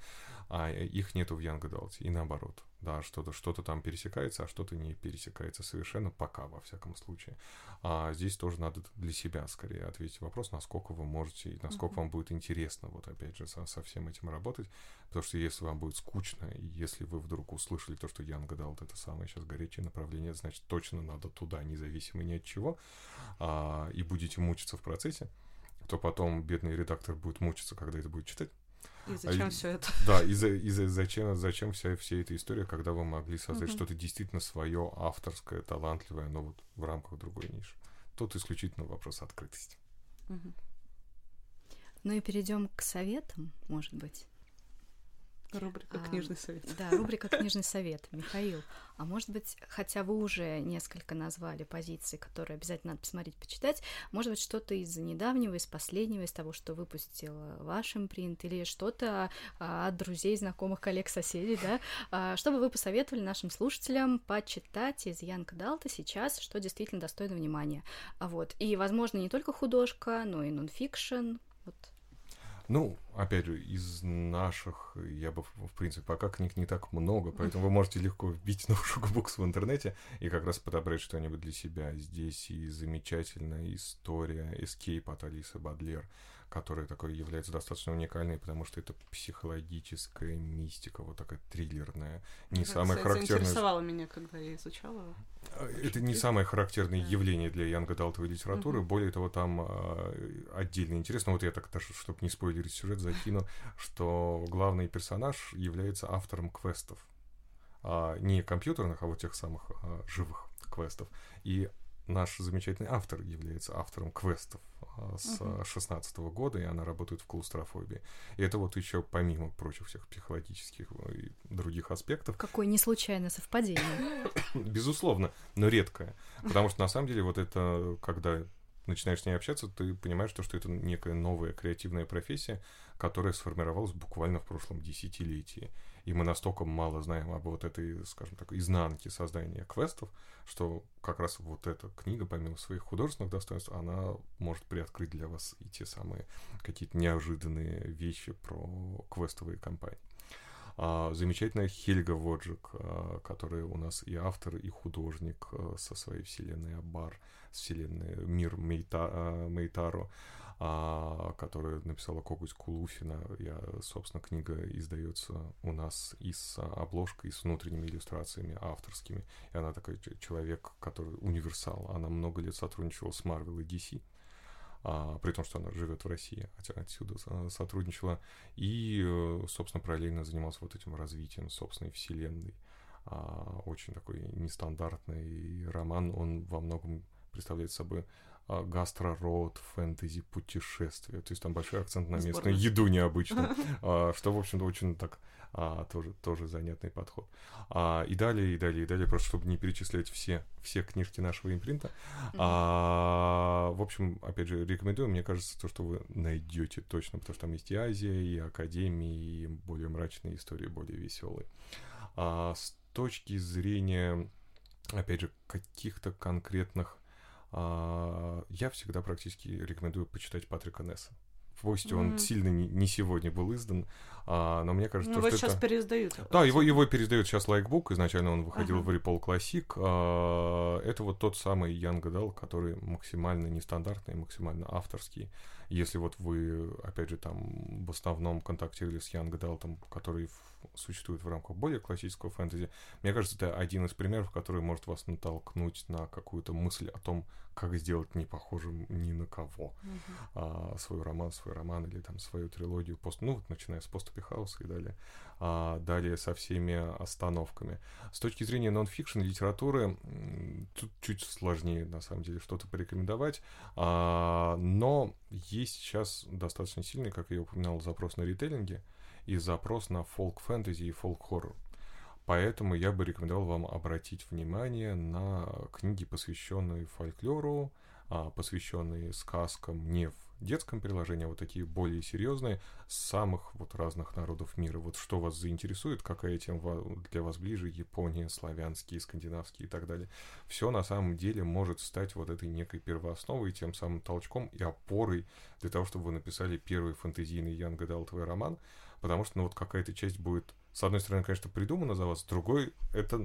а их нету в Янг Далте, и наоборот да, что-то что там пересекается, а что-то не пересекается совершенно, пока, во всяком случае. А здесь тоже надо для себя скорее ответить вопрос, насколько вы можете, и насколько mm-hmm. вам будет интересно, вот опять же, со, со всем этим работать, потому что если вам будет скучно, и если вы вдруг услышали то, что Ян гадал, вот это самое сейчас горячее направление, значит, точно надо туда, независимо ни от чего, а, и будете мучиться в процессе, то потом бедный редактор будет мучиться, когда это будет читать. И зачем а, все это? Да, и, за, и за, зачем, зачем вся, вся эта история, когда вы могли создать угу. что-то действительно свое, авторское, талантливое, но вот в рамках другой ниши. Тут исключительно вопрос открытости. Угу. Ну и перейдем к советам, может быть. Рубрика а, «Книжный совет». Да, рубрика «Книжный совет». Михаил, а может быть, хотя вы уже несколько назвали позиции, которые обязательно надо посмотреть, почитать, может быть, что-то из недавнего, из последнего, из того, что выпустил ваш импринт, или что-то а, от друзей, знакомых, коллег, соседей, да, а, чтобы вы посоветовали нашим слушателям почитать из Янка Далта сейчас, что действительно достойно внимания. А вот. И, возможно, не только художка, но и нонфикшн, ну, опять же, из наших, я бы, в принципе, пока книг не так много, поэтому вы можете легко вбить новую букс в интернете и как раз подобрать что-нибудь для себя. Здесь и замечательная история «Escape» от Алисы Бадлер, которая такой является достаточно уникальной, потому что это психологическая мистика, вот такая триллерная. Не это, самая кстати, характерная... заинтересовало меня, когда я изучала. А, это не самое характерное да. явление для янго далтовой литературы. Угу. Более того, там э, отдельно интересно, вот я так даже, чтобы не спойлерить сюжет, закину, что главный персонаж является автором квестов. А, не компьютерных, а вот тех самых а, живых квестов. И наш замечательный автор является автором квестов а, с uh-huh. года, и она работает в клаустрофобии. И это вот еще помимо прочих всех психологических и других аспектов. Какое не случайное совпадение. Безусловно, но редкое. Потому что на самом деле вот это, когда начинаешь с ней общаться, ты понимаешь, то, что это некая новая креативная профессия, которая сформировалась буквально в прошлом десятилетии и мы настолько мало знаем об вот этой, скажем так, изнанке создания квестов, что как раз вот эта книга, помимо своих художественных достоинств, она может приоткрыть для вас и те самые какие-то неожиданные вещи про квестовые кампании. А, замечательная Хельга Воджик, а, которая у нас и автор, и художник а, со своей вселенной Абар, вселенной Мир Мейта, а, Мейтаро а, которая написала Когуть Кулуфина. Я, собственно, книга издается у нас и с обложкой, и с внутренними иллюстрациями авторскими. И она такой человек, который универсал. Она много лет сотрудничала с Marvel и DC. А, при том, что она живет в России, хотя отсюда сотрудничала, и, э, собственно, параллельно занимался вот этим развитием собственной вселенной. А, очень такой нестандартный роман, он во многом представляет собой а, гастро-роуд, фэнтези, путешествия. То есть там большой акцент на местную еду необычно, а, что, в общем-то, очень так а, тоже, тоже занятный подход. И далее, и далее, и далее, просто чтобы не перечислять все, все книжки нашего импринта. В общем, опять же, рекомендую, мне кажется, то, что вы найдете точно, потому что там есть и Азия, и Академия, и более мрачные истории, более веселые. С точки зрения, опять же, каких-то конкретных я всегда практически рекомендую почитать Патрика Несса. Пусть mm. он сильно не, не сегодня был издан, а, но мне кажется, ну, то, его что сейчас это... переиздают. Да, его, его переиздают сейчас Лайкбук, изначально он выходил ага. в Ripple Classic. А, это вот тот самый Young Adult, который максимально нестандартный, максимально авторский. Если вот вы, опять же, там в основном контактировали с Young Adult, который в, существует в рамках более классического фэнтези, мне кажется, это один из примеров, который может вас натолкнуть на какую-то мысль о том, как сделать не похожим ни на кого uh-huh. а, свой роман, свой роман или там свою трилогию, пост, ну вот начиная с постапихауса и далее, а, далее со всеми остановками. С точки зрения нон-фикшн литературы тут чуть сложнее на самом деле что-то порекомендовать, а, но есть сейчас достаточно сильный, как я упоминал, запрос на ритейлинге и запрос на фолк-фэнтези и фолк-хоррор. Поэтому я бы рекомендовал вам обратить внимание на книги, посвященные фольклору, а, посвященные сказкам не в детском приложении, а вот такие более серьезные, самых вот разных народов мира. Вот что вас заинтересует, какая тема для вас ближе, Япония, славянские, скандинавские и так далее. Все на самом деле может стать вот этой некой первоосновой, тем самым толчком и опорой для того, чтобы вы написали первый фэнтезийный Янг Адалтовый роман, потому что ну вот какая-то часть будет с одной стороны, конечно, придумано за вас, с другой это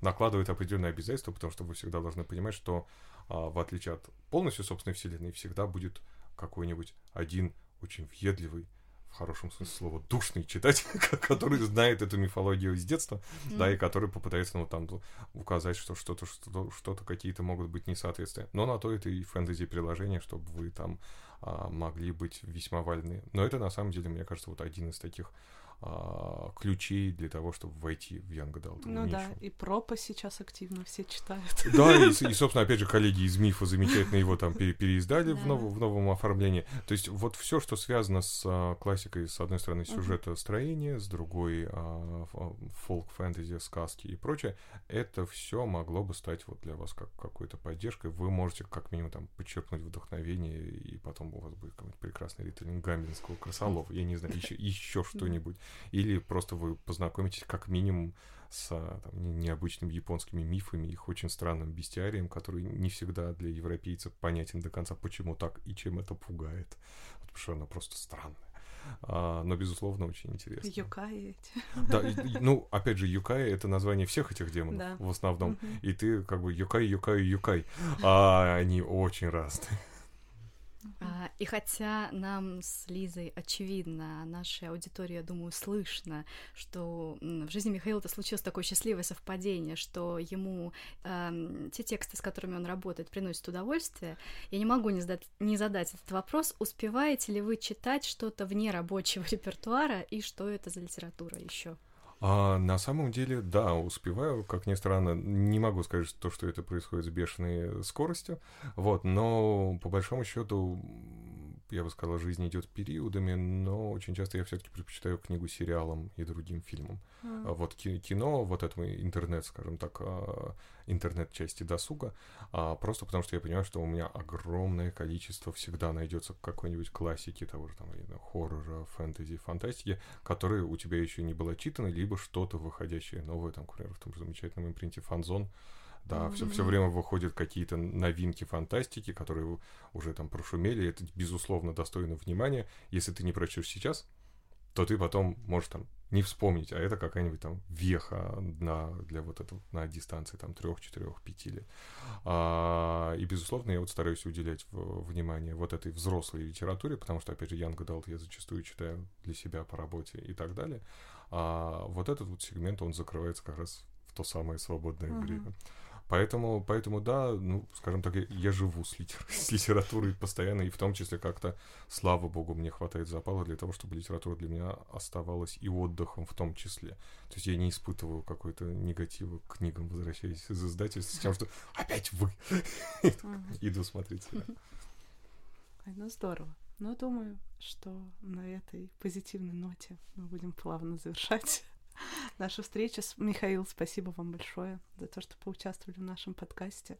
накладывает определенные обязательства, потому что вы всегда должны понимать, что а, в отличие от полностью собственной вселенной, всегда будет какой-нибудь один очень въедливый в хорошем смысле слова, душный читатель, который знает эту мифологию с детства, mm-hmm. да, и который попытается, ну, там, указать, что что-то, что-то, что-то какие-то могут быть несоответствия. Но на то это и фэнтези-приложение, чтобы вы там могли быть весьма вольны. Но это, на самом деле, мне кажется, вот один из таких а, ключей для того, чтобы войти в Young Adult. Ну да, и пропа сейчас активно все читают. Да, и, и, собственно, опять же, коллеги из Мифа замечательно его там пере переиздали в, нов в новом оформлении. То есть вот все, что связано с а, классикой, с одной стороны, сюжета строения, с другой а, фолк-фэнтези, сказки и прочее, это все могло бы стать вот для вас как какой-то поддержкой. Вы можете как минимум там подчеркнуть вдохновение, и потом у вас будет какой-нибудь прекрасный ритейлинг Гамбинского, Красолова, я не знаю, еще, еще что-нибудь или просто вы познакомитесь как минимум с там, необычными японскими мифами, их очень странным бестиарием, который не всегда для европейцев понятен до конца, почему так и чем это пугает. Вот, потому что оно просто странное. А, но, безусловно, очень интересно. Юкаи эти. Да, и, ну, опять же, Юкаи — это название всех этих демонов да. в основном. Угу. И ты как бы Юкай, Юкай, Юкай. А они очень разные. А, и хотя нам с Лизой очевидно, нашей аудитории, я думаю, слышно, что в жизни Михаила это случилось такое счастливое совпадение, что ему э, те тексты, с которыми он работает, приносят удовольствие, я не могу не задать, не задать этот вопрос, успеваете ли вы читать что-то вне рабочего репертуара и что это за литература еще? А, на самом деле, да, успеваю, как ни странно, не могу сказать, что, что это происходит с бешеной скоростью, вот, но по большому счету я бы сказал, жизнь идет периодами, но очень часто я все-таки предпочитаю книгу сериалам и другим фильмам. Mm. Вот кино, вот это интернет, скажем так, а, интернет-части досуга, а просто потому что я понимаю, что у меня огромное количество всегда найдется какой-нибудь классики того же там хоррора, фэнтези, фантастики, которые у тебя еще не было читаны, либо что-то выходящее новое, там, например, в том же замечательном импринте Фанзон, да, mm-hmm. все, все время выходят какие-то новинки фантастики, которые уже там прошумели. Это, безусловно, достойно внимания. Если ты не прочтешь сейчас, то ты потом можешь там не вспомнить, а это какая-нибудь там веха на, для вот этого на дистанции там трех, четырех, пяти лет. А, и, безусловно, я вот стараюсь уделять внимание вот этой взрослой литературе, потому что, опять же, Янг Адалт я зачастую читаю для себя по работе и так далее. А вот этот вот сегмент, он закрывается как раз в то самое свободное uh-huh. время. Поэтому, поэтому да, ну, скажем так, я живу с, литер... с литературой постоянно, и в том числе как-то, слава богу, мне хватает запала для того, чтобы литература для меня оставалась и отдыхом в том числе. То есть я не испытываю какой-то негатива к книгам, возвращаясь из издательства, с тем, что опять вы иду смотреть. Ну, здорово. Но думаю, что на этой позитивной ноте мы будем плавно завершать нашу встречу. Михаил, спасибо вам большое за то, что поучаствовали в нашем подкасте.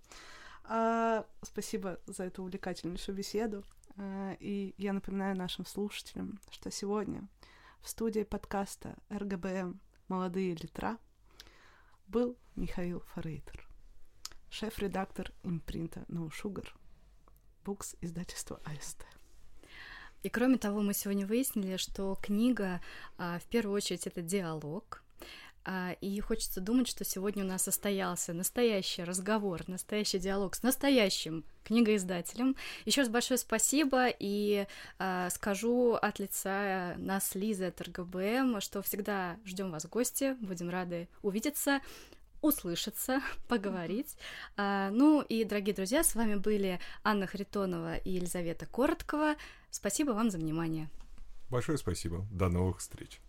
А, спасибо за эту увлекательнейшую беседу. А, и я напоминаю нашим слушателям, что сегодня в студии подкаста РГБМ «Молодые литра» был Михаил Форейтер, шеф-редактор импринта No Sugar, букс издательства АСТ. И кроме того, мы сегодня выяснили, что книга а, в первую очередь это диалог. А, и хочется думать, что сегодня у нас состоялся настоящий разговор, настоящий диалог с настоящим книгоиздателем. Еще раз большое спасибо и а, скажу от лица нас, Лизы от РГБМ, что всегда ждем вас в гости, будем рады увидеться услышаться, поговорить. А, ну и, дорогие друзья, с вами были Анна Харитонова и Елизавета Короткова. Спасибо вам за внимание. Большое спасибо. До новых встреч.